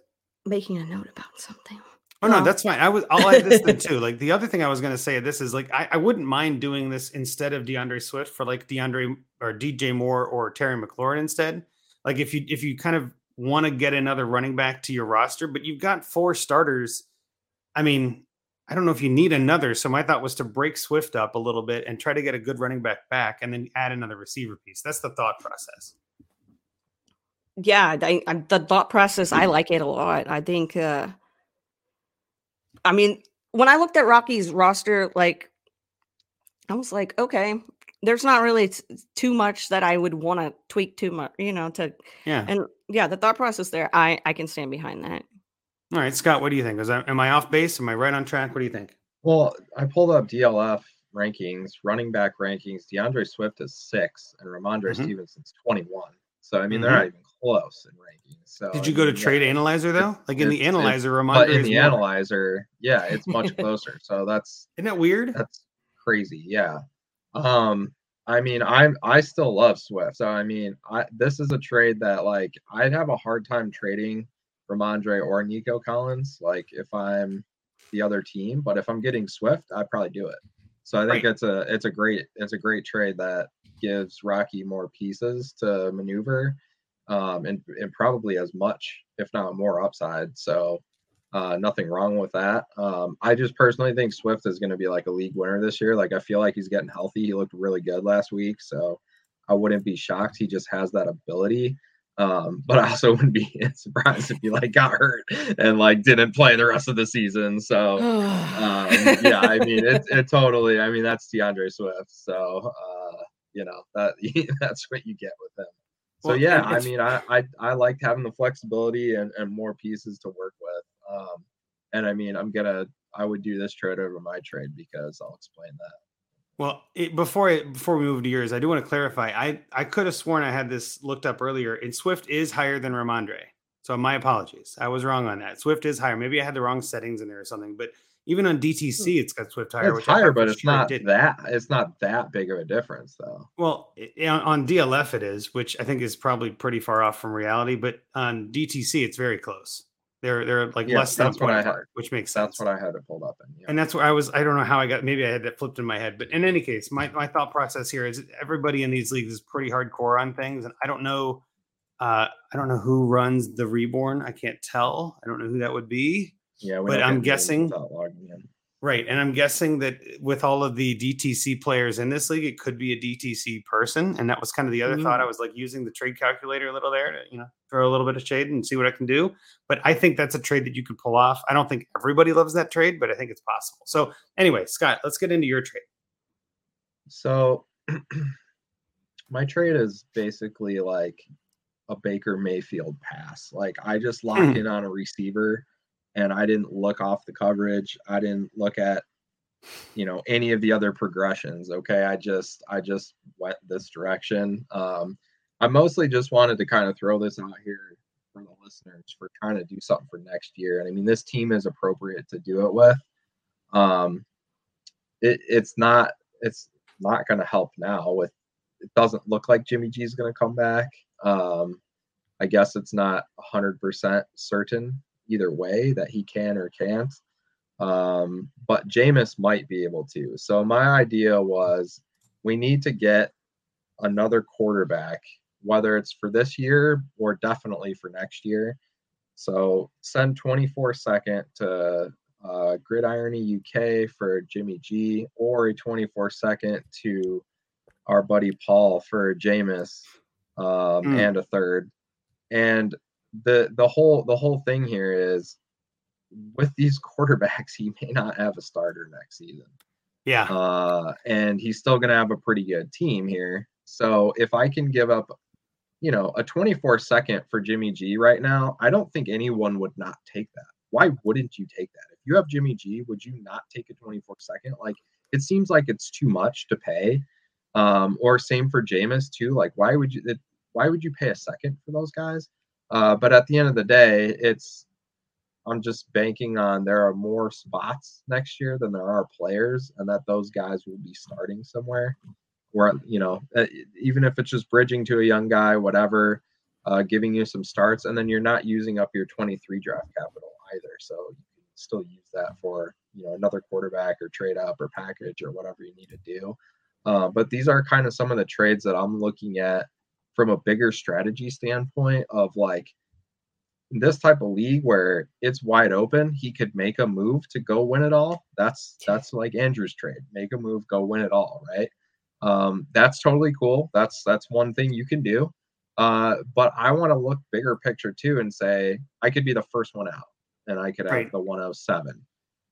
making a note about something. Oh no, that's fine. I was I'll add this then too. Like the other thing I was gonna say this is like I, I wouldn't mind doing this instead of D'Andre Swift for like DeAndre or DJ Moore or Terry McLaurin instead. Like if you if you kind of want to get another running back to your roster, but you've got four starters. I mean, I don't know if you need another. So my thought was to break Swift up a little bit and try to get a good running back back and then add another receiver piece. That's the thought process. yeah I, I, the thought process i like it a lot i think uh i mean when i looked at rocky's roster like i was like okay there's not really t- too much that i would want to tweak too much you know to Yeah. and yeah the thought process there i i can stand behind that All right, Scott, what do you think? Is that, am I off base? Am I right on track? What do you think? Well, I pulled up DLF rankings, running back rankings. D'Andre Swift is six, and Rhamondre Mhm. Stevenson's 21. So I mean, they're Mhm. not even close in rankings. So Did you go to mean, Trade Analyzer though? Like in the Analyzer, But in the analyzer, yeah, it's much closer. So that's Isn't that weird? that's crazy. Yeah. Um, I mean, I'm I still love Swift. So I mean, I this is a trade that like I'd have a hard time trading Rhamondre or Nico Collins, like if I'm the other team. But if I'm getting Swift, I'd probably do it. So I think Right. it's a it's a great it's a great trade that gives Rocky more pieces to maneuver, um, and and probably as much, if not more, upside. So uh, nothing wrong with that. Um, I just personally think Swift is going to be like a league winner this year. Like I feel like he's getting healthy. He looked really good last week, so I wouldn't be shocked. He just has that ability. Um, but I also wouldn't be surprised if he like got hurt and like didn't play the rest of the season. So um, yeah, I mean it, it totally. I mean that's D'Andre Swift. So uh, you know that that's what you get with him. So Well, yeah, I mean I, I I liked having the flexibility and, and more pieces to work with. Um, and I mean I'm gonna I would do this trade over my trade because I'll explain that. Well, it, before I, before we move to yours, I do want to clarify. I I could have sworn I had this looked up earlier, and Swift is higher than Rhamondre. So my apologies. I was wrong on that. Swift is higher. Maybe I had the wrong settings in there or something. But even on DTC, it's got Swift higher. It's which higher, but it's sure not didn't. that it's not that big of a difference though. Well, on, DLF it is, which I think is probably pretty far off from reality. But on DTC, it's very close. They're they're like less than that's point I had- apart, which makes sense. That's what I had it pulled up in. Yeah. and that's where I was. I don't know how I got. Maybe I had that flipped in my head. But in any case, my my thought process here is everybody in these leagues is pretty hardcore on things, and I don't know. Uh, I don't know who runs the reborn. I can't tell. I don't know who that would be. Yeah, but I'm guessing- without logging in. Right, and I'm guessing that with all of the DTC players in this league, it could be a DTC person, and that was kind of the other thought. I was like using the trade calculator a little there to you know throw a little bit of shade and see what I can do. But I think that's a trade that you could pull off. I don't think everybody loves that trade, but I think it's possible. So anyway, Scott, let's get into your trade. So my trade is basically like a Baker Mayfield pass. Like I just locked Hmm. in on a receiver and I didn't look off the coverage. I didn't look at you know any of the other progressions. Okay. I just I just went this direction. Um I mostly just wanted to kind of throw this out here for the listeners for trying to do something for next year. And I mean this team is appropriate to do it with. Um it, it's not it's not going to help now with it doesn't look like Jimmy G is going to come back. Um, I guess it's not 100% certain either way that he can or can't. Um, but Jameis might be able to. So my idea was we need to get another quarterback, whether it's for this year or definitely for next year. So send 24 second to uh, Gridirony UK for Jimmy G or a 24 second to our buddy Paul for Jameis um, Mm. and a third. And the the whole the whole thing here is with these quarterbacks, he may not have a starter next season. Yeah. Uh, and he's still going to have a pretty good team here. So if I can give up, you know, a 24 second for Jimmy G right now, I don't think anyone would not take that. Why wouldn't you take that? If you have Jimmy G, would you not take a 24 second? Like it seems like it's too much to pay. Um, or same for Jameis too. Like why would you it, why would you pay a second for those guys? Uh, but at the end of the day, it's I'm just banking on there are more spots next year than there are players, and that those guys will be starting somewhere. Where you know, even if it's just bridging to a young guy, whatever, uh, giving you some starts, and then you're not using up your 23 draft capital either. So you can still use that for you know another quarterback or trade up or package or whatever you need to do. Uh, but these are kind of some of the trades that I'm looking at from a bigger strategy standpoint of like this type of league where it's wide open, he could make a move to go win it all. That's that's like Andrew's trade. Make a move, go win it all, right? Um, that's totally cool. That's that's one thing you can do. Uh, but I want to look bigger picture too and say I could be the first one out and I could have Right. the 107.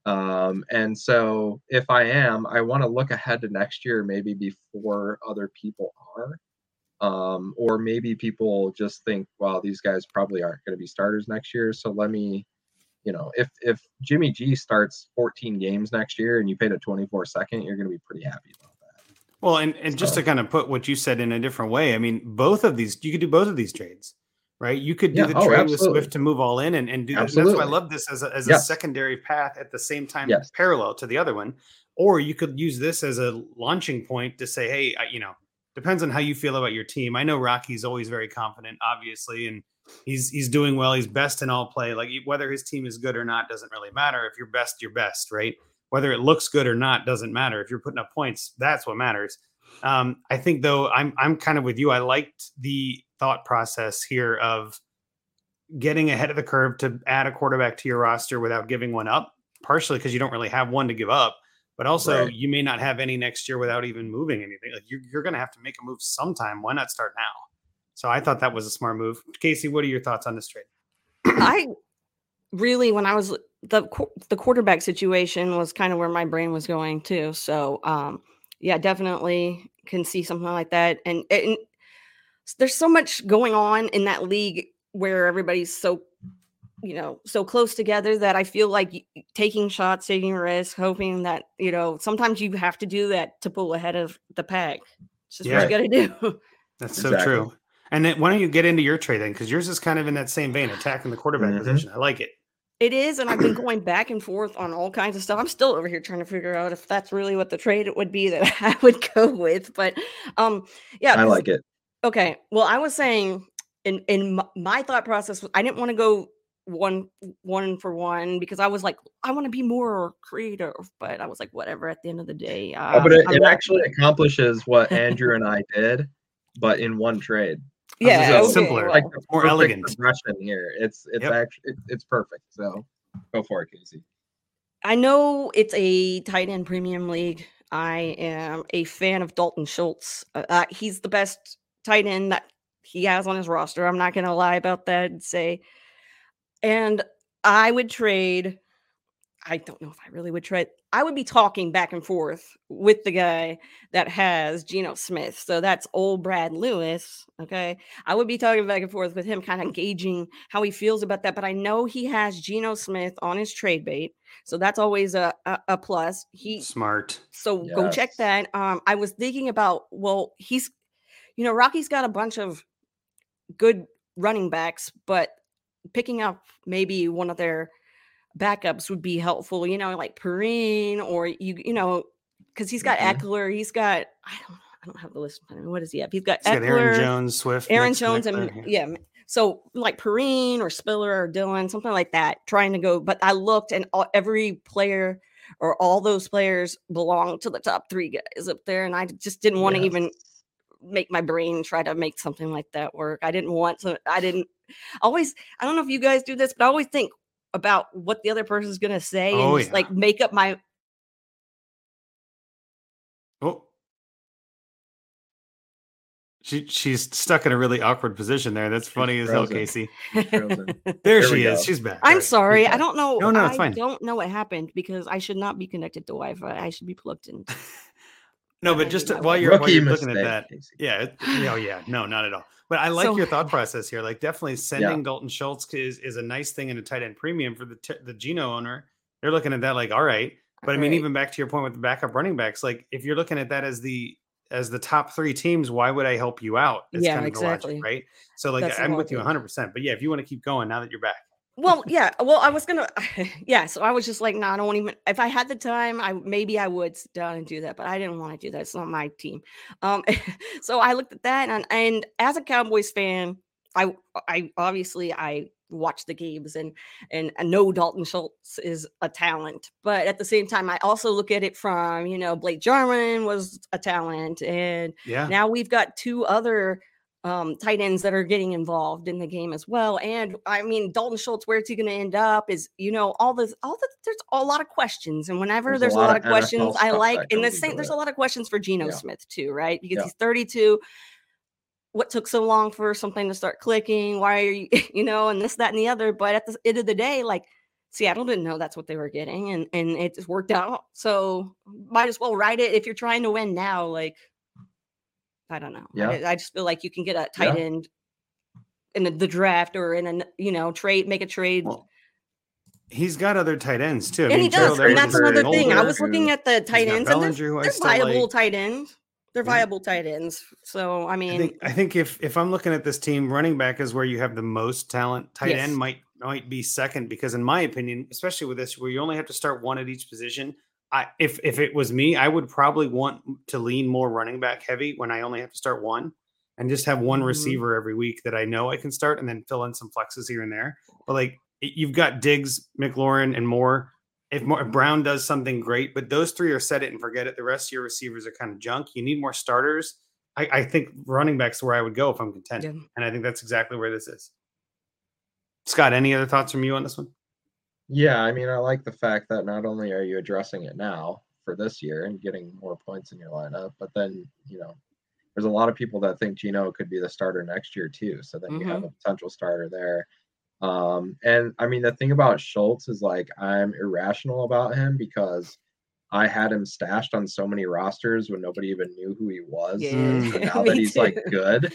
Um, and so if I am, I want to look ahead to next year, maybe before other people are. Um, or maybe people just think, well, these guys probably aren't going to be starters next year. So let me, you know, if if Jimmy G starts 14 games next year and you paid a 24 second, you're going to be pretty happy about that. Well, and, and just to kind of put what you said in a different way, I mean, both of these, you could do both of these trades, right? You could do Yeah, the oh, trade with. Swift to move all in and, and do that. That's why I love this as a, as a secondary path at the same time, Yes. parallel to the other one. Or you could use this as a launching point to say, hey, I, you know, depends on how you feel about your team. I know Rocky's always very confident, obviously, and he's he's doing well. He's best in all play. Like whether his team is good or not doesn't really matter. If you're best, you're best, right? Whether it looks good or not doesn't matter. If you're putting up points, that's what matters. Um, I think though I'm I'm kind of with you. I liked the thought process here of getting ahead of the curve to add a quarterback to your roster without giving one up, partially because you don't really have one to give up, but also Right. you may not have any next year without even moving anything. Like you're, you're going to have to make a move sometime. Why not start now? So I thought that was a smart move. Casey, what are your thoughts on this trade? I really, when I was the the quarterback situation was kind of where my brain was going too. So, um, yeah, definitely can see something like that. And, and there's so much going on in that league where everybody's so, you know, so close together that I feel like taking shots, taking risks, hoping that you know sometimes you have to do that to pull ahead of the pack. It's just Yeah. what you got to do. That's so Exactly. true. And then why don't you get into your trade then? Because yours is kind of in that same vein, attacking the quarterback Mhm. position. I like it. It is, and I've been going back and forth on all kinds of stuff. I'm still over here trying to figure out if that's really what the trade would be that I would go with. But um, yeah, i like it. Okay, well, I was saying in in my, my thought process, I didn't want to go one one for one because I was like, I want to be more creative, but I was like, whatever. At the end of the day, uh, Oh, but it, it not- actually accomplishes what Andrew and I did, but in one trade. yeah, say it's okay, simpler. well, Like the More elegant. progression here. It's it's Yep. actually it, it's perfect. So go for it, Casey. I know it's a tight end premium league. I am a fan of Dalton Schultz. Uh, uh, he's the best tight end that he has on his roster. I'm not going to lie about that and say. And I would trade. I don't know if I really would trade. I would be talking back and forth with the guy that has Geno Smith. So that's old Brad Lewis. Okay. I would be talking back and forth with him, kind of gauging how he feels about that. But I know he has Geno Smith on his trade bait. So that's always a, a, a plus. He Smart. so go check that. Um, I was thinking about well, he's you know, Rocky's got a bunch of good running backs, but picking up maybe one of their backups would be helpful, you know, like Perine or you, you know, because he's got Mhm. Ekeler, he's got I don't I don't have the list. What does he have? He's got He's got Aaron Jones, Swift, Aaron next- Jones, next and yeah. m- So like Perine or Spiller or Dillon, something like that, trying to go. But I looked, and all, every player or all those players belong to the top three guys up there, and I just didn't want to Yes. even make my brain try to make something like that work. I didn't want to. I didn't always. I don't know if you guys do this, but I always think about what the other person's gonna say and Oh, just yeah. like make up my Oh. She she's stuck in a really awkward position there. That's funny as hell. Casey. There, There she is. go. She's back. I'm Right. sorry. I don't know. No, no, it's I fine. don't know what happened because I should not be connected to Wi-Fi. I should be plugged in. No, but just to- while you're while you're looking mistake. at that, yeah, it, oh yeah, no, not at all. But I like So- your thought process here. Like, definitely sending Dalton Schultz is is a nice thing in a tight end premium for the t- the Geno owner. They're looking at that like, all right. But I mean, Right. even back to your point with the backup running backs, like if you're looking at that as the as the top three teams, why would I help you out? It's Yeah, kind of the logic, exactly. right? So like, That's I'm with you 100. percent But yeah, if you want to keep going now that you're back, well, yeah. Well, I was gonna. Yeah. So I was just like, no, I don't even. If I had the time, I maybe I would sit down and do that, but I didn't want to do that. It's not my team. Um. so I looked at that, and and as a Cowboys fan, I I obviously I watch the games and and I know Dalton Schultz is a talent, but at the same time, I also look at it from you know Blake Jarwin was a talent, and yeah, now we've got two other um, tight ends that are getting involved in the game as well. And I mean, Dalton Schultz, where's he going to end up? Is you know all this, all the there's a lot of questions, and whenever There's there's, a lot lot, of questions, I like in the same. There's a lot of questions for Geno Yeah. Smith too, right? Because Yeah. he's 32. What took so long for something to start clicking? Why are you, you know, and this, that, and the other? But at the end of the day, like Seattle didn't know that's what they were getting, and and it just worked out. So might as well ride it if you're trying to win now. Like I don't know. Yeah. I, I just feel like you can get a tight Yeah. end in the, the draft or in a you know trade, make a trade. Well, he's got other tight ends too. I and he mean, Gerald does, and that's another thing. I was looking at the tight ends, and they're, Bellinger, who I they're viable like. tight ends. They're Yeah. viable tight ends. So I I mean, think I think if if I'm looking at this team, running back is where you have the most talent. Tight Yes. end might might be second because, in my opinion, especially with this, where you only have to start one at each position. I if if it was me, I would probably want to lean more running back heavy when I only have to start one, and just have one Mhm. receiver every week that I know I can start, and then fill in some flexes here and there. But like you've got Diggs, McLaurin, and Moore. If, more, if Brown does something great, but those three are set it and forget it. The rest of your receivers are kind of junk. You need more starters. I, I think running backs where I would go if I'm content. Yeah. And I think that's exactly where this is. Scott, any other thoughts from you on this one? Yeah, I mean, I like the fact that not only are you addressing it now for this year and getting more points in your lineup, but then, you know, there's a lot of people that think Geno could be the starter next year too. So then you have a potential starter there. Um, and I mean, the thing about Schultz is like I'm irrational about him because I had him stashed on so many rosters when nobody even knew who he was. Yeah. So now that he's like good,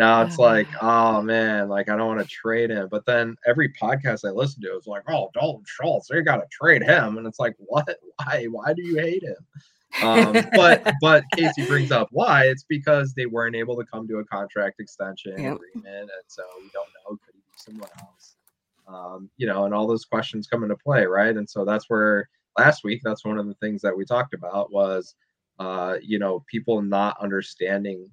now it's like, oh man, like I don't want to trade him. But then every podcast I listen to is like, oh, Dalton Schultz, they got to trade him, and it's like, what? Why? Why do you hate him? Um, but but Casey brings up why. It's because they weren't able to come to a contract extension Yep. agreement, and so we don't know could he be somewhere else. Um, you know, and all those questions come into play, right? And so that's where last week, that's one of the things that we talked about was, uh, you know, people not understanding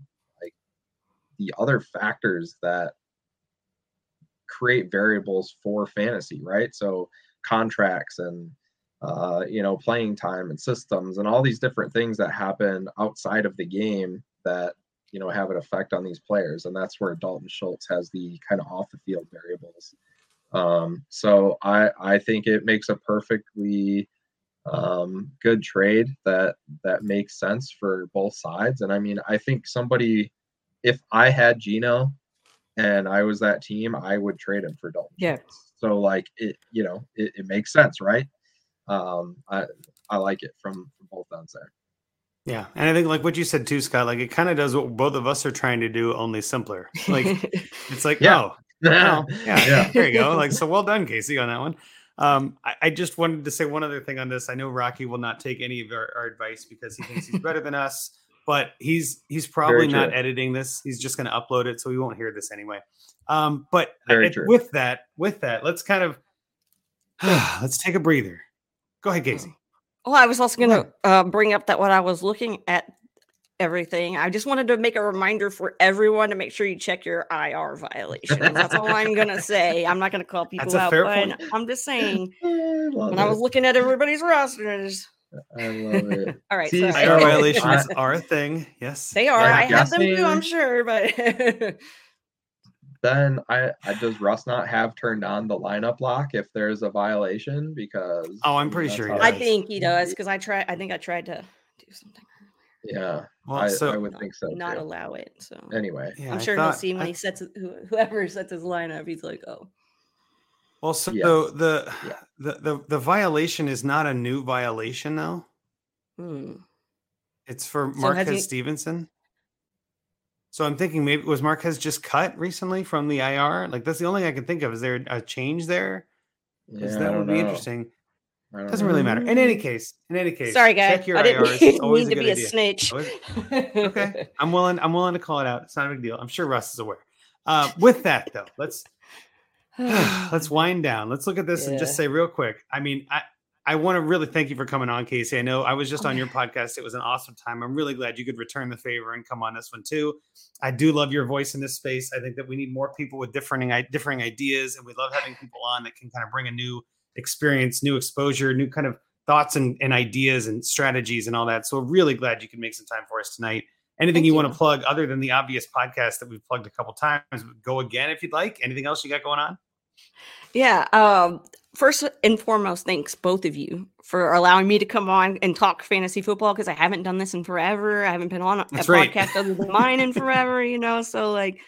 the other factors that create variables for fantasy, right? So contracts and uh, you know, playing time and systems and all these different things that happen outside of the game that you know have an effect on these players, and that's where Dalton Schultz has the kind of off the field variables. Um, so I I think it makes a perfectly um, good trade that that makes sense for both sides, and I mean I think somebody if I had Geno and I was that team, I would trade him for Dalton. Yeah. Schultz. So like it, you know, it, it makes sense, right? Um, I I like it from, from both ends there. Yeah. And I think like what you said too, Scott, like it kind of does what both of us are trying to do, only simpler. Like it's like, Yeah. oh, well, yeah, Yeah. there you go. Like, so well done, Casey, on that one. Um, I, I just wanted to say one other thing on this. I know Rocky will not take any of our, our advice because he thinks he's better than us, but he's he's probably not editing this. He's just going to upload it, so we won't hear this anyway. Um, but I- with that, with that, let's kind of let's take a breather. Go ahead, Casey. Well, I was also going to uh, bring up that when I was looking at everything, I just wanted to make a reminder for everyone to make sure you check your IR violations. That's all I'm going to say. I'm not going to call people out, but point. I'm just saying I love when I was looking at everybody's rosters. I love it. All right, See, sorry. So- violations are a thing. Yes, They are. I'm I have them too, I'm sure, but Then I, I does Russ not have turned on the lineup lock if there's a violation? Because Oh, I'm pretty sure he does. I think he does because I tried. I think I tried to do something. Yeah, Well, I, so I would think so. not too. allow it. So Anyway, yeah, I'm I sure he'll see when I- he sets whoever sets his lineup. He's like, oh, Well, so Yes. the, Yeah. the the the violation is not a new violation though. hmm. It's for So Marquez he- Stevenson. So I'm thinking maybe was Marquez just cut recently from the IR? Like that's the only thing I can think of. Is there a change there? Because yeah, that don't would be interesting. Doesn't know. really matter. In any case, in any case, sorry, guys. check your I didn't IRs. mean, It's always mean a to good be idea. a snitch. Oh, Okay, I'm willing. I'm willing to call it out. It's not a big deal. I'm sure Russ is aware. Uh, with that though, let's let's wind down. Let's look at this and just say real quick. I mean, I I want to really thank you for coming on, Casey. I know I was just Oh, on your podcast. It was an awesome time. I'm really glad you could return the favor and come on this one too. I do love your voice in this space. I think that we need more people with differing differing ideas, and we love having people on that can kind of bring a new experience, new exposure, new kind of thoughts and, and ideas and strategies and all that. So really glad you could make some time for us tonight. Anything Thank you, want to plug other than the obvious podcast that we've plugged a couple times? Go again if you'd like. Anything else you got going on? Yeah. Um, first and foremost, thanks both of you for allowing me to come on and talk fantasy football because I haven't done this in forever. I haven't been on a, a That's right. podcast other than mine in forever, you know. So like,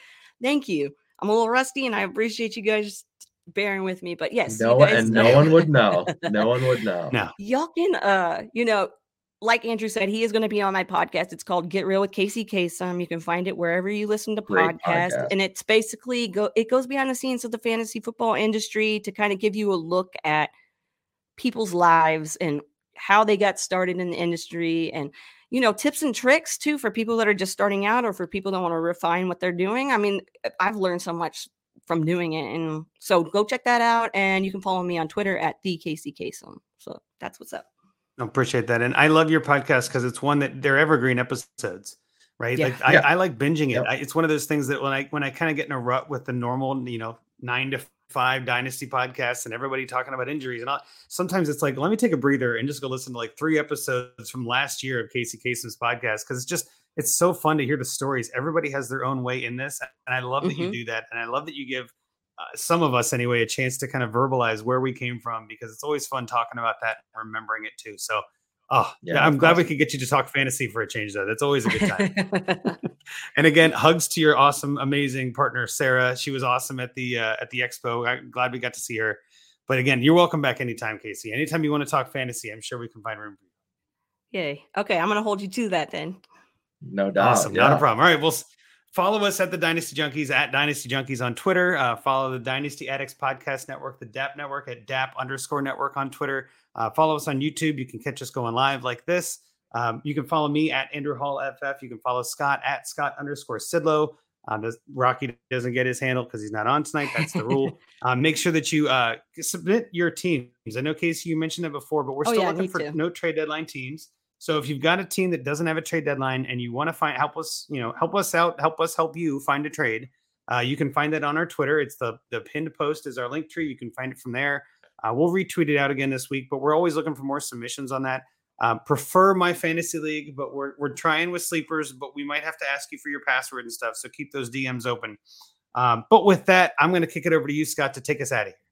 thank you. I'm a little rusty and I appreciate you guys bearing with me. But yes, No one, guys- and no one would know. No one would know. No. y'all can uh you know like andrew said he is going to be on my podcast it's called get real with casey Kasem. you can find it wherever you listen to podcasts podcast. and it's basically go it goes behind the scenes of the fantasy football industry to kind of give you a look at people's lives and how they got started in the industry and you know tips and tricks too for people that are just starting out or for people that want to refine what they're doing i mean i've learned so much from doing it and so go check that out and you can follow me on twitter at the casey Kasem. so that's what's up I appreciate that. And I love your podcast because it's one that they're evergreen episodes, right? Yeah. Like I, Yeah. I like binging it. Yep. I, it's one of those things that when I when I kind of get in a rut with the normal, you know, nine to five dynasty podcasts and everybody talking about injuries and all, sometimes it's like, let me take a breather and just go listen to like three episodes from last year of Casey Kasem's podcast because it's just it's so fun to hear the stories. Everybody has their own way in this, and I love that you Mhm. do that, and I love that you give uh, some of us anyway a chance to kind of verbalize where we came from because it's always fun talking about that and remembering it too. So, oh, Yeah, yeah, I'm glad we course. could get you to talk fantasy for a change, though. That's always a good time. and again, hugs to your awesome, amazing partner Sarah. She was awesome at the uh, at the expo. I'm glad we got to see her. But again, you're welcome back anytime, Casey. Anytime you want to talk fantasy, I'm sure we can find room for you. Yay. Okay, I'm gonna hold you to that then. No doubt. Awesome. Not a problem. All right. Well, s- follow us at the Dynasty Junkies at Dynasty Junkies on Twitter. Uh, follow the Dynasty Addicts Podcast Network, the DAP Network at DAP underscore network on Twitter. Uh, follow us on YouTube. You can catch us going live like this. Um, you can follow me at Andrew Hall FF. You can follow Scott at Scott underscore Sidlow. Uh, does, Rocky doesn't get his handle because he's not on tonight. That's the rule. um, make sure that you uh, submit your teams. I know, Casey, you mentioned it before, but we're Oh, still yeah, looking for too. no trade deadline teams. So if you've got a team that doesn't have a trade deadline and you want to find help us, you know, help us out, help us help you find a trade. Uh, you can find that on our Twitter. It's the the pinned post is our link tree. You can find it from there. Uh, we'll retweet it out again this week, but we're always looking for more submissions on that. Um, prefer my fantasy league, but we're we're trying with sleepers, but we might have to ask you for your password and stuff. So keep those DMs open. Um, but with that, I'm going to kick it over to you, Scott, to take us out of here.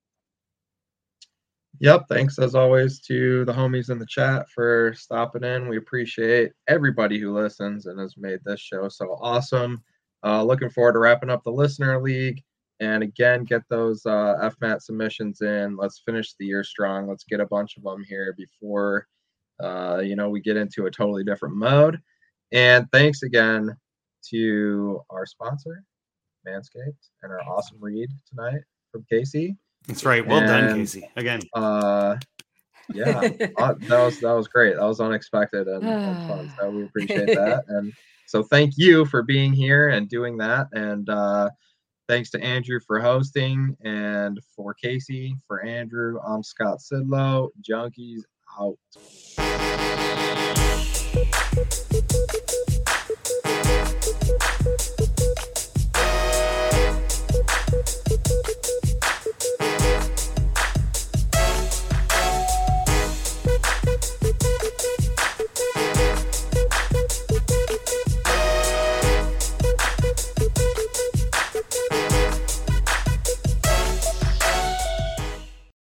Yep. Thanks as always to the homies in the chat for stopping in. We appreciate everybody who listens and has made this show so awesome. Uh, looking forward to wrapping up the listener league. And again, get those uh, FMAT submissions in. Let's finish the year strong. Let's get a bunch of them here before, uh, you know, we get into a totally different mode. And thanks again to our sponsor, Manscaped, and our awesome read tonight from Casey. That's right. Well done, Casey. Again, Uh, yeah, uh, that was that was great. That was unexpected and, and fun. So we appreciate that. And so thank you for being here and doing that. And uh, thanks to Andrew for hosting and for Casey, for Andrew. I'm Scott Sidlow. Junkies out.